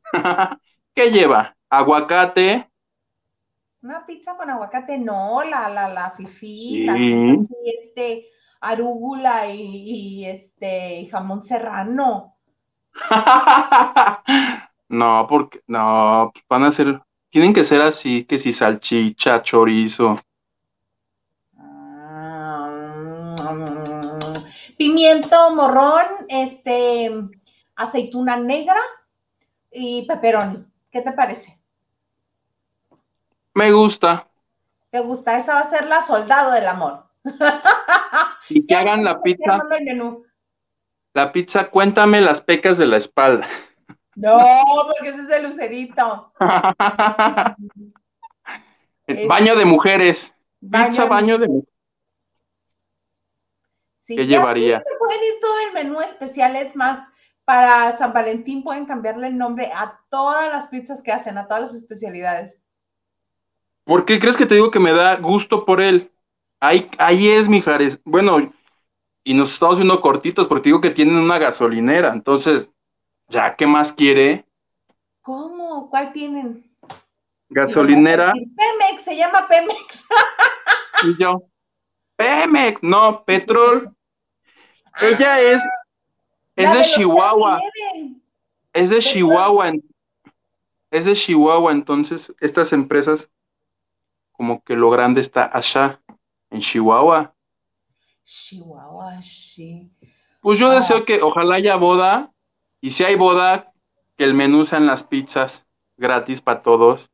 ¿Qué lleva? Aguacate. Una pizza con aguacate, no, la, la, la fifi, la pizza este, arúgula y, este, jamón serrano. no, porque, no, van a ser, tienen que ser así, que si salchicha, chorizo. pimiento morrón, este, aceituna negra y pepperoni. ¿Qué te parece? Me gusta. ¿Te gusta? Esa va a ser la soldado del amor. Y que hagan la pizza. La pizza, cuéntame las pecas de la espalda. No, porque ese es de Lucerito. baño de mujeres. Pizza, baño de mujeres. ¿Qué llevaría? se puede ir todo el menú especial, es más, para San Valentín pueden cambiarle el nombre a todas las pizzas que hacen, a todas las especialidades. ¿Por qué crees que te digo que me da gusto por él? Ahí, ahí es, Mijares. Bueno, y nos estamos viendo cortitos porque digo que tienen una gasolinera, entonces, ¿ya qué más quiere? ¿Cómo? ¿Cuál tienen? Gasolinera. Pemex, se llama Pemex. y yo, Pemex, no, Petrol. Ella es, es de, Chihuahua. Es de Chihuahua. Es de Chihuahua, entonces estas empresas, como que lo grande está allá, en Chihuahua. Chihuahua, sí. Pues yo deseo que ojalá haya boda, y si hay boda, que el menú sean las pizzas gratis para todos.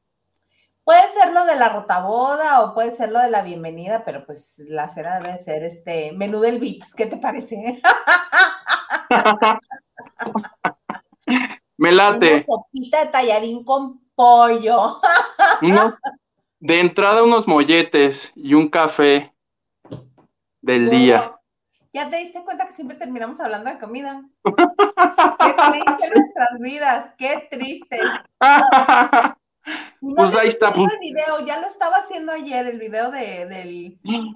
Puede ser lo de la rotaboda o puede ser lo de la bienvenida, pero pues la cena debe ser este menú del VIX. ¿Qué te parece? Me late. Una sopita de tallarín con pollo. De entrada unos molletes y un café del día. Ya te diste cuenta que siempre terminamos hablando de comida. Qué tristes nuestras vidas, qué tristes. pues ahí está. Pues. El video, ya lo estaba haciendo ayer, el video de,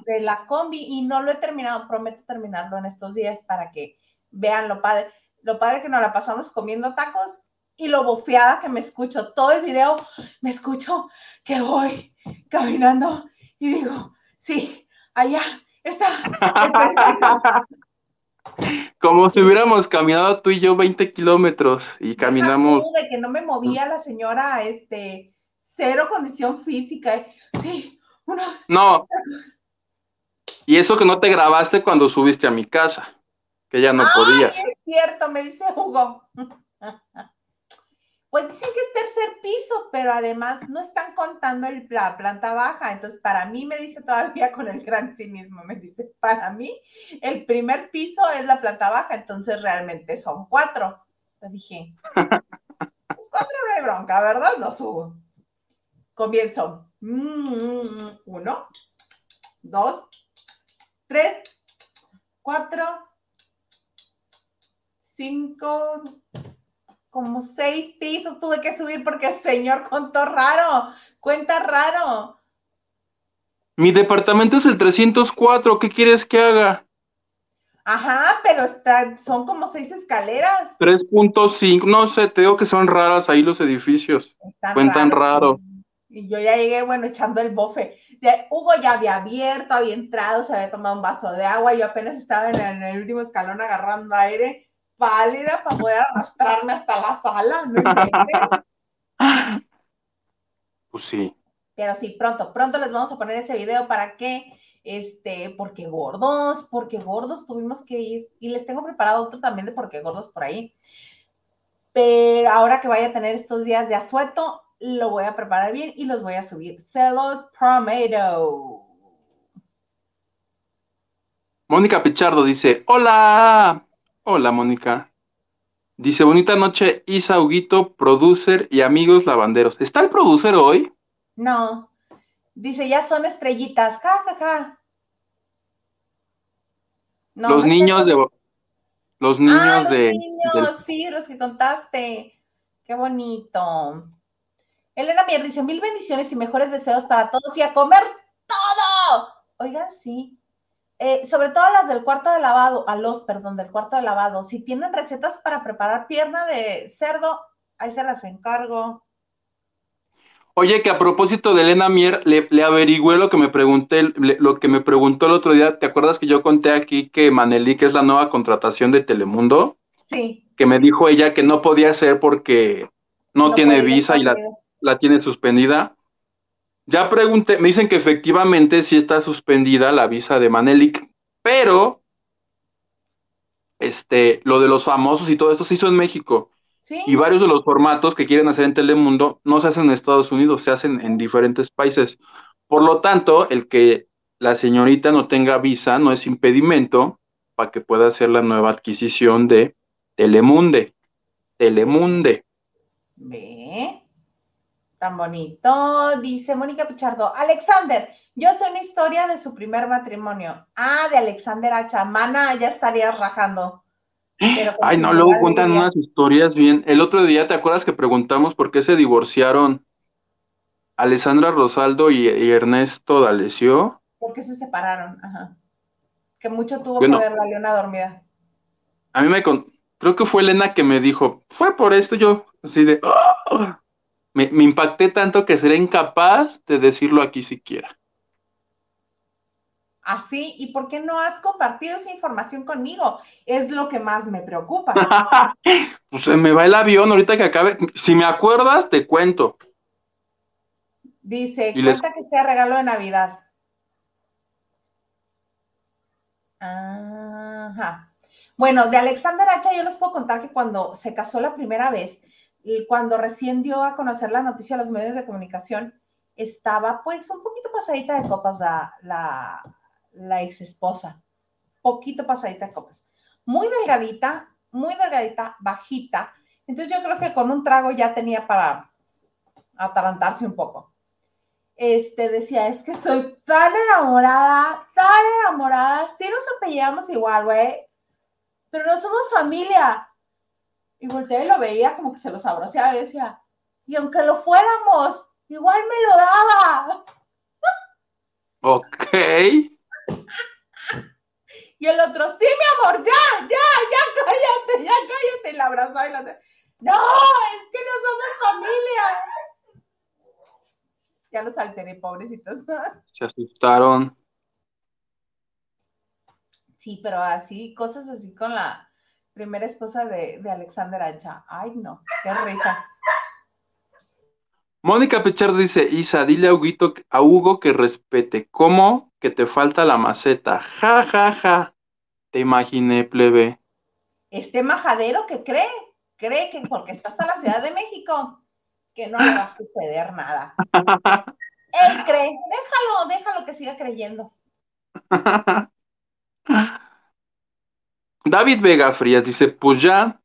de, la combi, y no lo he terminado. Prometo terminarlo en estos días para que vean lo padre. Lo padre que nos la pasamos comiendo tacos y lo bofeada que me escucho. Todo el video me escucho que voy caminando y digo, sí, allá está. Como si hubiéramos caminado tú y yo 20 kilómetros y caminamos. De que no me movía la señora, este, cero condición física. Sí, unos. No. Y eso que no te grabaste cuando subiste a mi casa, que ya no podía. Es cierto, me dice Hugo. Pues dicen que es tercer piso, pero además no están contando el, la planta baja. Entonces, para mí me dice todavía con el gran cinismo, me dice, para mí el primer piso es la planta baja, entonces realmente son cuatro. Le dije, cuatro no hay bronca, ¿verdad? Lo subo. Comienzo. Mm, uno, dos, tres, cuatro, cinco, como seis pisos tuve que subir porque el señor contó raro, cuenta raro. Mi departamento es el 304, ¿qué quieres que haga? Ajá, pero está, son como seis escaleras. 3.5, no sé, te digo que son raras ahí los edificios. Cuentan raro. Y yo ya llegué, bueno, echando el bofe. Hugo ya había abierto, había entrado, se había tomado un vaso de agua, yo apenas estaba en el último escalón agarrando aire válida para poder arrastrarme hasta la sala, ¿no? Pues sí. Pero sí, pronto, pronto les vamos a poner ese video para que, este, porque gordos, porque gordos tuvimos que ir. Y les tengo preparado otro también de porque gordos por ahí. Pero ahora que vaya a tener estos días de asueto, lo voy a preparar bien y los voy a subir. Se los prometo. Mónica Pichardo dice, hola, hola Mónica. Dice, bonita noche, Isa Huguito, producer y amigos lavanderos. ¿Está el producer hoy? No. Dice, ya son estrellitas, ja, ja, ja. los niños de... Los niños ah, los de... Niños, sí, los que contaste. Qué bonito. Elena Mier dice, mil bendiciones y mejores deseos para todos y a comer todo. Oigan, sí. Eh, sobre todo las del cuarto de lavado, a los, perdón, del cuarto de lavado. Si tienen recetas para preparar pierna de cerdo, ahí se las encargo. Oye, que a propósito de Elena Mier, le, le averigüé lo que me pregunté, lo que me preguntó el otro día. ¿Te acuerdas que yo conté aquí que Manelí, que es la nueva contratación de Telemundo? Sí. Que me dijo ella que no podía ser porque no, tiene visa y la, la, tiene suspendida. Ya pregunté, me dicen que efectivamente sí está suspendida la visa de Manelik, pero este, lo de los famosos y todo esto se hizo en México. Y varios de los formatos que quieren hacer en Telemundo no se hacen en Estados Unidos, se hacen en diferentes países. Por lo tanto, el que la señorita no tenga visa no es impedimento para que pueda hacer la nueva adquisición de Telemunde. Telemunde. Ve. Tan bonito, dice Mónica Pichardo. Alexander, yo sé una historia de su primer matrimonio. Ah, de Alexander Hacha. Mana, ya estarías rajando. Ay, no, luego cuentan unas historias bien. El otro día, ¿te acuerdas que preguntamos por qué se divorciaron Alessandra Rosaldo y, Ernesto D'Alessio? ¿Por qué se separaron? Ajá. Que mucho tuvo que ver la leona dormida. A mí me... Creo que fue Elena que me dijo, fue por esto yo, así de... ¡ah! Me, impacté tanto que seré incapaz de decirlo aquí siquiera. Así, ¿y por qué no has compartido esa información conmigo? Es lo que más me preocupa. pues se me va el avión ahorita que acabe. Si me acuerdas, te cuento. Dice, cuenta que sea regalo de Navidad. Ajá. Bueno, de Alexander Hacha yo les puedo contar que cuando se casó la primera vez, cuando recién dio a conocer la noticia a los medios de comunicación, estaba pues un poquito pasadita de copas la, la, ex esposa, poquito pasadita de copas. Muy delgadita, muy delgadita, bajita. Entonces yo creo que con un trago ya tenía para atarantarse un poco. Este decía, es que soy tan enamorada, tan enamorada. Sí nos apellidamos igual, güey, pero no somos familia. Y volteé y lo veía como que se lo sabroseaba y decía, y aunque lo fuéramos, igual me lo daba. Ok. Y el otro, sí, mi amor, ya, ya, ya, cállate, ya, cállate. Y la abrazaba y la... No, es que no somos familia. Ya los alteré, pobrecitos. Se asustaron. Sí, pero así, cosas así con la, primera esposa de, Alexander Ancha. Ay, no, qué risa. Mónica Pechar dice, Isa, dile a, Huguito, a Hugo que respete. ¿Cómo? Que te falta la maceta. Ja, ja, ja. Te imaginé, plebe. Este majadero que cree, cree que porque está hasta la Ciudad de México, que no le va a suceder nada. Él cree, déjalo, déjalo que siga creyendo. David Vega Frías dice, pues ya,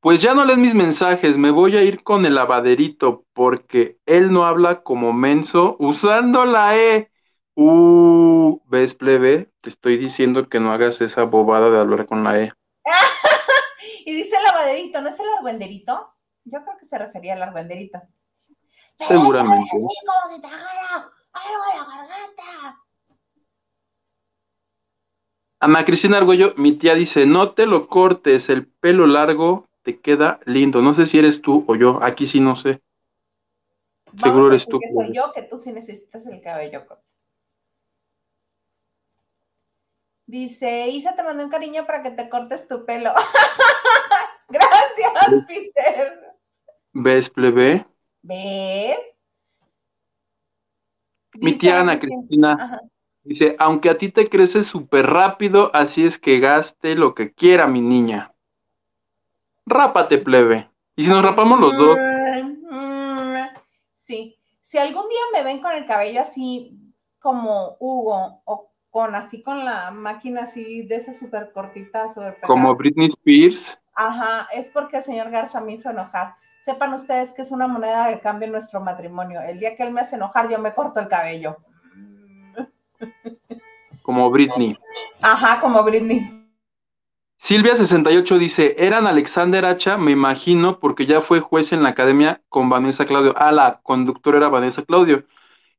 pues ya no lees mis mensajes, me voy a ir con el lavaderito porque él no habla como menso usando la E. Uh, ¿ves, plebe? Te estoy diciendo que no hagas esa bobada de hablar con la E. y dice lavaderito, ¿no es el argüenderito? Yo creo que se refería al argüenderito. Seguramente. como si te algo de la garganta. Ana Cristina Argüello, mi tía dice, no te lo cortes, el pelo largo te queda lindo. No sé si eres tú o yo, aquí sí no sé. Seguro eres tú. Que soy yo, que tú sí necesitas el cabello. Dice, Isa te mandó un cariño para que te cortes tu pelo. Gracias, Peter. ¿Ves, plebe? ¿Ves? Mi tía Ana Cristina. Dice, aunque a ti te crece súper rápido, así es que gaste lo que quiera, mi niña. Rápate, plebe. Y si nos rapamos los dos. Sí. Si algún día me ven con el cabello así como Hugo o con así con la máquina así de esa súper cortita, súper Como Britney Spears. Ajá, es porque el señor Garza me hizo enojar. Sepan ustedes que es una moneda de cambio en nuestro matrimonio. El día que él me hace enojar, yo me corto el cabello. Como Britney. Ajá, como Britney. Silvia68 dice, eran Alexander Hacha, me imagino, porque ya fue juez en la academia con Vanessa Claudio. Ah, la conductora era Vanessa Claudio,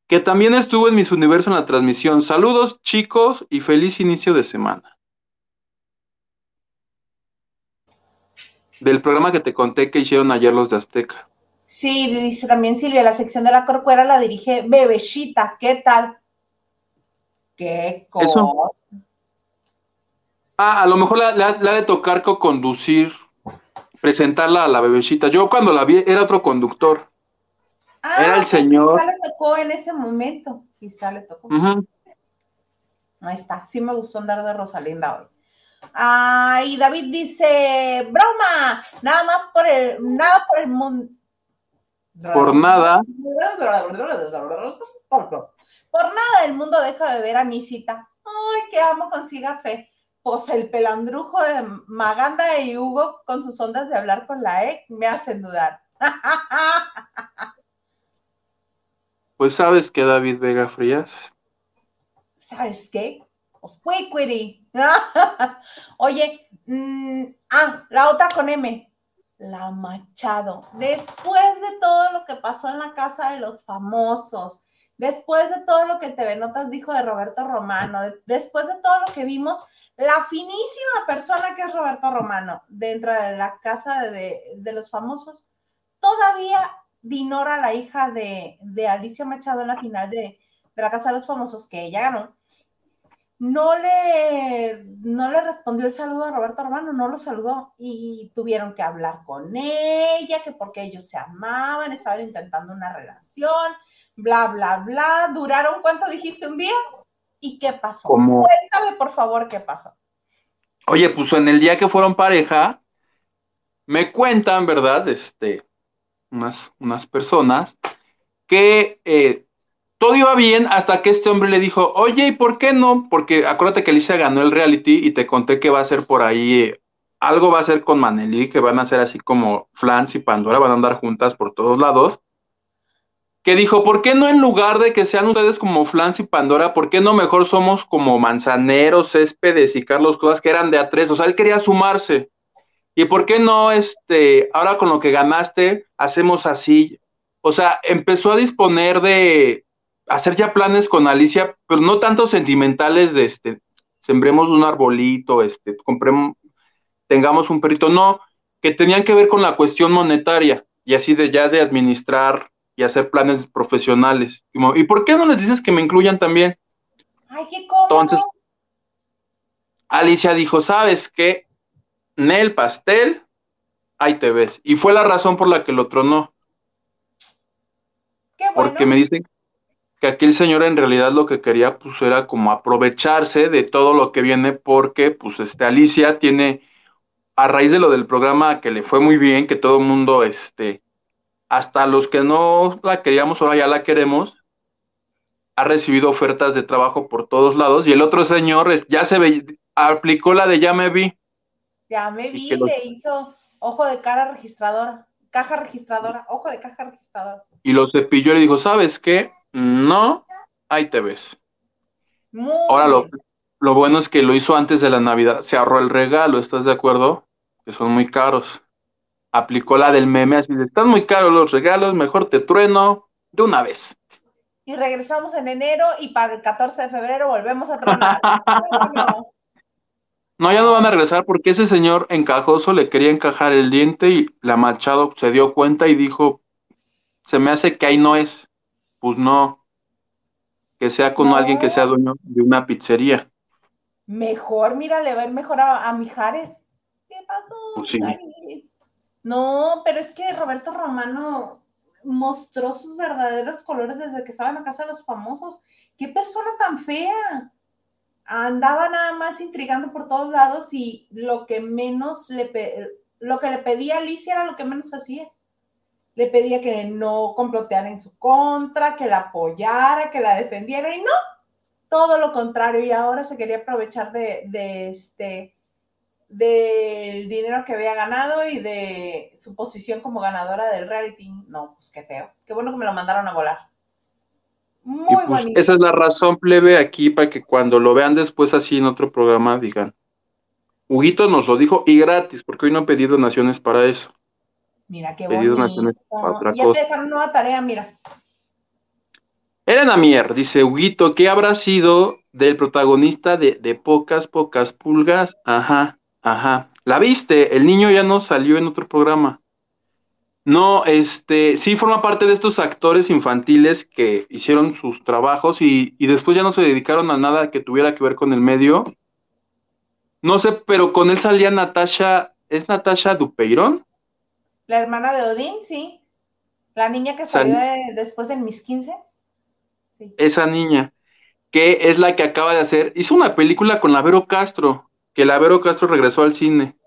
que también estuvo en Mis Universo en la transmisión. Saludos, chicos, y feliz inicio de semana. Del programa que te conté que hicieron ayer los de Azteca. Sí, dice también Silvia, la sección de la corcuera la dirige Bebechita, ¿qué tal? ¿Qué cosa? Ah, a lo mejor le ha de tocar co-conducir, presentarla a la bebecita. Yo cuando la vi era otro conductor. Ah, era el señor. Quizá le tocó en ese momento. Quizá le tocó. Ahí está. Sí me gustó andar de Rosalinda hoy. Ay, David dice, broma, nada más por el, nada por el mundo. Por nada. Por nada el mundo deja de ver a Misita. Ay, que amo consiga fe pues el pelandrujo de Maganda y Hugo con sus ondas de hablar con la E me hacen dudar. Pues sabes que David Vega Frías. ¿Sabes qué? Pues Oye, mm, ah, la otra con M. La Machado. Después de todo lo que pasó en la casa de los famosos, después de todo lo que TV Notas dijo de Roberto Romano, después de todo lo que vimos, la finísima persona que es Roberto Romano dentro de la casa de, los famosos, todavía Dinora, la hija de, Alicia Machado en la final de, la casa de los famosos, que ella ganó, no le, no le respondió el saludo a Roberto Romano, no lo saludó y tuvieron que hablar con ella, que porque ellos se amaban, estaban intentando una relación, bla, bla, bla. ¿Duraron cuánto dijiste un día? ¿Y qué pasó? Cuéntame, por favor, qué pasó. Oye, pues en el día que fueron pareja, me cuentan, ¿verdad? Este, unas, unas personas que eh, todo iba bien hasta que este hombre le dijo, oye, ¿y por qué no? Porque acuérdate que Alicia ganó el reality y te conté que va a ser por ahí, eh, algo va a ser con Maneli, que van a ser así como Flans y Pandora, van a andar juntas por todos lados que dijo, ¿por qué no en lugar de que sean ustedes como Flans y Pandora, por qué no mejor somos como Manzaneros, Céspedes y Carlos Cosas que eran de A3? O sea, él quería sumarse. ¿Y por qué no, este, ahora con lo que ganaste, hacemos así? O sea, empezó a disponer de hacer ya planes con Alicia, pero no tanto sentimentales de, este, sembremos un arbolito, este, compremos, tengamos un perrito, no, que tenían que ver con la cuestión monetaria y así de ya de administrar y hacer planes profesionales. ¿Y por qué no les dices que me incluyan también? Ay, qué cómodo. Entonces, Alicia dijo, ¿sabes qué? Nel pastel, ahí te ves. Y fue la razón por la que lo tronó. Qué bueno. Porque me dicen que aquí el señor en realidad lo que quería pues era como aprovecharse de todo lo que viene porque pues este Alicia tiene a raíz de lo del programa que le fue muy bien, que todo el mundo este hasta los que no la queríamos, ahora ya la queremos, ha recibido ofertas de trabajo por todos lados y el otro señor ya se ve, aplicó la de ya me vi. Ya me vi, le hizo ojo de cara registradora, caja registradora, ojo de caja registradora. Y lo cepilló y le dijo, ¿sabes qué? No, ahí te ves. ahora lo, lo bueno es que lo hizo antes de la Navidad, se ahorró el regalo, ¿estás de acuerdo? Que son muy caros aplicó la del meme, así de, están muy caros los regalos, mejor te trueno de una vez. Y regresamos en enero y para el 14 de febrero volvemos a tronar. no, ya no van a regresar porque ese señor encajoso le quería encajar el diente y la Machado se dio cuenta y dijo, se me hace que ahí no es. Pues no, que sea con alguien que sea dueño de una pizzería. Mejor, mira, le va a ir mejor a, Mijares. ¿Qué pasó? Pues no, pero es que Roberto Romano mostró sus verdaderos colores desde que estaba en la casa de los famosos. ¡Qué persona tan fea! Andaba nada más intrigando por todos lados y lo que menos le lo que le pedía a Alicia era lo que menos hacía. Le pedía que no comploteara en su contra, que la apoyara, que la defendiera y no. todo lo contrario y ahora se quería aprovechar de, de este del dinero que había ganado y de su posición como ganadora del reality. No, pues qué feo. Qué bueno que me lo mandaron a volar. Muy pues, bonito. Esa es la razón plebe aquí para que cuando lo vean después así en otro programa digan, Huguito nos lo dijo y gratis, porque hoy no han pedido naciones para eso. Mira qué pedido bonito. ya te dejaron nueva tarea, mira. Elena Mier dice, Huguito, ¿qué habrá sido del protagonista de, de Pocas, Pocas Pulgas? Ajá, ajá. ¿La viste? El niño ya no salió en otro programa. No, este, sí forma parte de estos actores infantiles que hicieron sus trabajos y, y, después ya no se dedicaron a nada que tuviera que ver con el medio. No sé, pero con él salía Natasha, ¿es Natasha Dupeirón? La hermana de Odín, sí. La niña que salió después en mis 15. Esa niña, que es la que acaba de hacer, hizo una película con la Vero Castro, que la Vero Castro regresó al cine.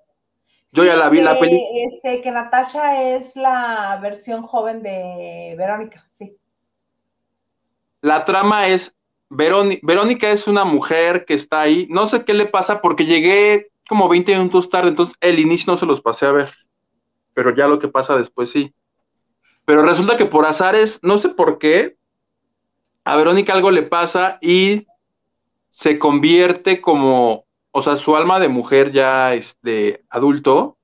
Yo ya la vi, la película. Este, que Natasha es la versión joven de Verónica, sí. La trama es, Verónica es una mujer que está ahí, no sé qué le pasa porque llegué como 20 minutos tarde, entonces el inicio no se los pasé a ver, pero ya lo que pasa después sí. Pero resulta que por azares, no sé por qué, a Verónica algo le pasa y se convierte como o sea, su alma de mujer ya este, adulto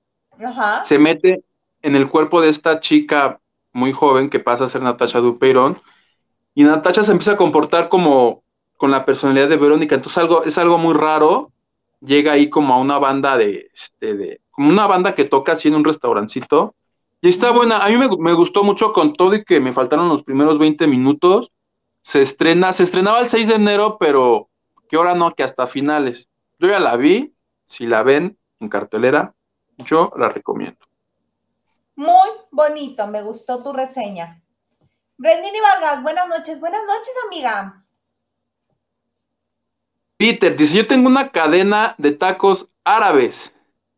se mete en el cuerpo de esta chica muy joven que pasa a ser Natasha Dupeirón y Natasha se empieza a comportar como con la personalidad de Verónica, entonces algo, es algo muy raro, llega ahí como a una banda de, este, de como una banda que toca así en un restaurancito, y está buena, a mí me, me, gustó mucho con todo y que me faltaron los primeros 20 minutos, se estrena, se estrenaba el 6 de enero, pero que ahora no, que hasta finales. Yo ya la vi, si la ven en cartelera, yo la recomiendo. Muy bonito, me gustó tu reseña. Brendini Vargas, buenas noches, buenas noches, amiga. Peter dice, yo tengo una cadena de tacos árabes.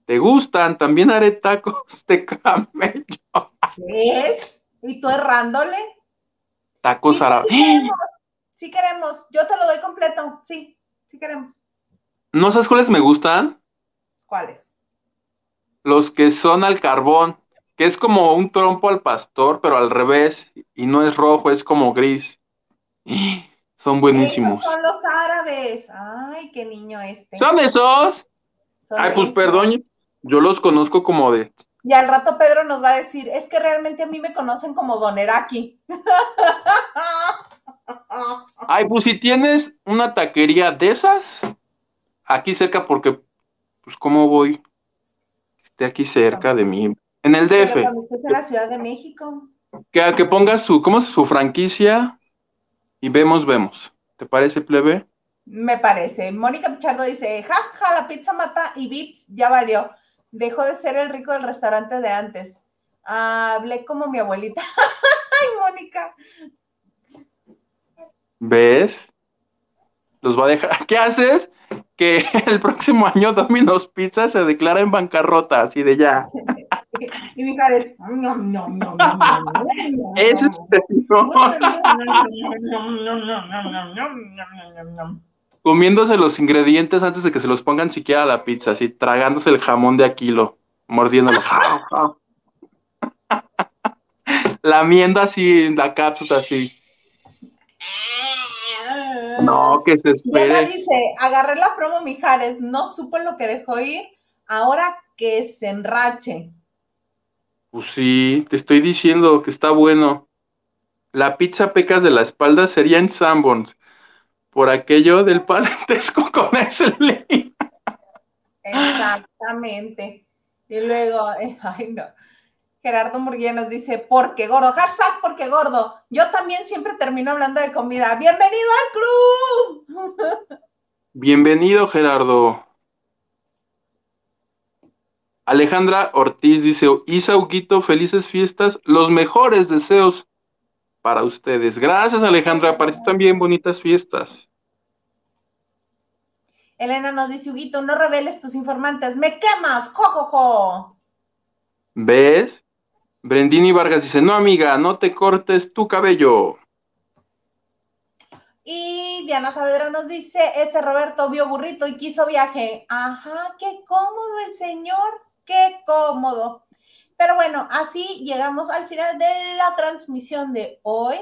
¿Te gustan? También haré tacos de camello. ¿Ves? ¿Y tú errándole? Tacos árabes. Sí queremos, sí queremos. Yo te lo doy completo. Sí, sí queremos. ¿No sabes cuáles me gustan? ¿Cuáles? Los que son al carbón, que es como un trompo al pastor, pero al revés, y no es rojo, es como gris. Son buenísimos. Esos son los árabes. Ay, qué niño este. ¿Son esos? Ay, pues perdón, yo los conozco como de. Y al rato Pedro nos va a decir, es que realmente a mí me conocen como Doneraki. Ay, pues si tienes una taquería de esas, aquí cerca porque, pues, ¿cómo voy? Esté aquí cerca de mí. En el DF. Pero cuando estés en la Ciudad de México. Que, que pongas su, ¿cómo es su franquicia? Y vemos, vemos. ¿Te parece, plebe? Me parece. Mónica Pichardo dice, ja, ja, la pizza mata y Vips ya valió. Dejó de ser el rico del restaurante de antes. hablé como mi abuelita. Ay, Mónica. ¿Ves? Los va a dejar. ¿Qué haces? Que el próximo año Domino's Pizza se declara en bancarrota, así de ya. y mi cara es, no, no, no, Comiéndose los ingredientes antes de que se los pongan siquiera a la pizza, así tragándose el jamón de Aquilo, mordiéndolo. Lamiendo así la cápsula así. No, que se espere. dice, agarré la promo Mijares, no supo lo que dejó ir, ahora que se enrache. Pues sí, te estoy diciendo que está bueno. La pizza pecas de la espalda sería en Sanborns, por aquello del parentesco con ese Exactamente. Y luego, ay no. Gerardo Murguía nos dice, porque gordo, hashtag porque gordo. Yo también siempre termino hablando de comida. Bienvenido al club. Bienvenido, Gerardo. Alejandra Ortiz dice, Isa Uquito, felices fiestas, los mejores deseos para ustedes. Gracias, Alejandra, para ti también bonitas fiestas. Elena nos dice, Huguito, no reveles tus informantes, me quemas, jojojo. ¿Ves? Brendini Vargas dice, no amiga, no te cortes tu cabello. Y Diana Saavedra nos dice, ese Roberto vio burrito y quiso viaje. Ajá, qué cómodo el señor, qué cómodo. Pero bueno, así llegamos al final de la transmisión de hoy.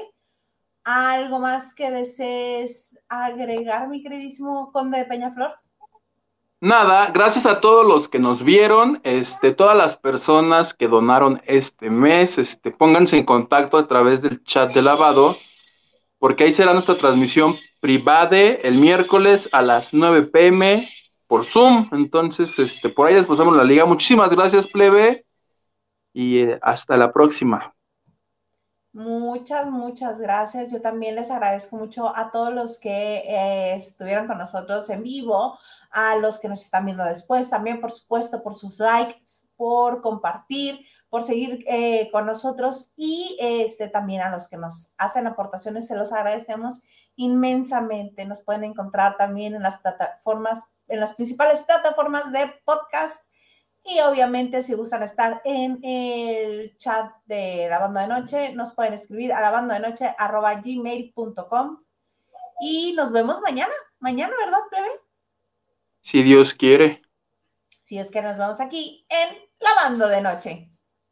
¿Algo más que desees agregar, mi queridísimo conde de Peñaflor? Nada, gracias a todos los que nos vieron, este, todas las personas que donaron este mes, este, pónganse en contacto a través del chat de lavado, porque ahí será nuestra transmisión privada el miércoles a las 9 pm por Zoom. Entonces, este, por ahí después la liga. Muchísimas gracias, plebe y eh, hasta la próxima. Muchas, muchas gracias. Yo también les agradezco mucho a todos los que eh, estuvieron con nosotros en vivo, a los que nos están viendo después, también por supuesto por sus likes, por compartir, por seguir eh, con nosotros y este, también a los que nos hacen aportaciones, se los agradecemos inmensamente. Nos pueden encontrar también en las plataformas, en las principales plataformas de podcast y obviamente, si gustan estar en el chat de la banda de noche, nos pueden escribir a la banda de noche gmail.com. Y nos vemos mañana. Mañana, ¿verdad, plebe? Si Dios quiere. Si es que nos vemos aquí en la banda de noche.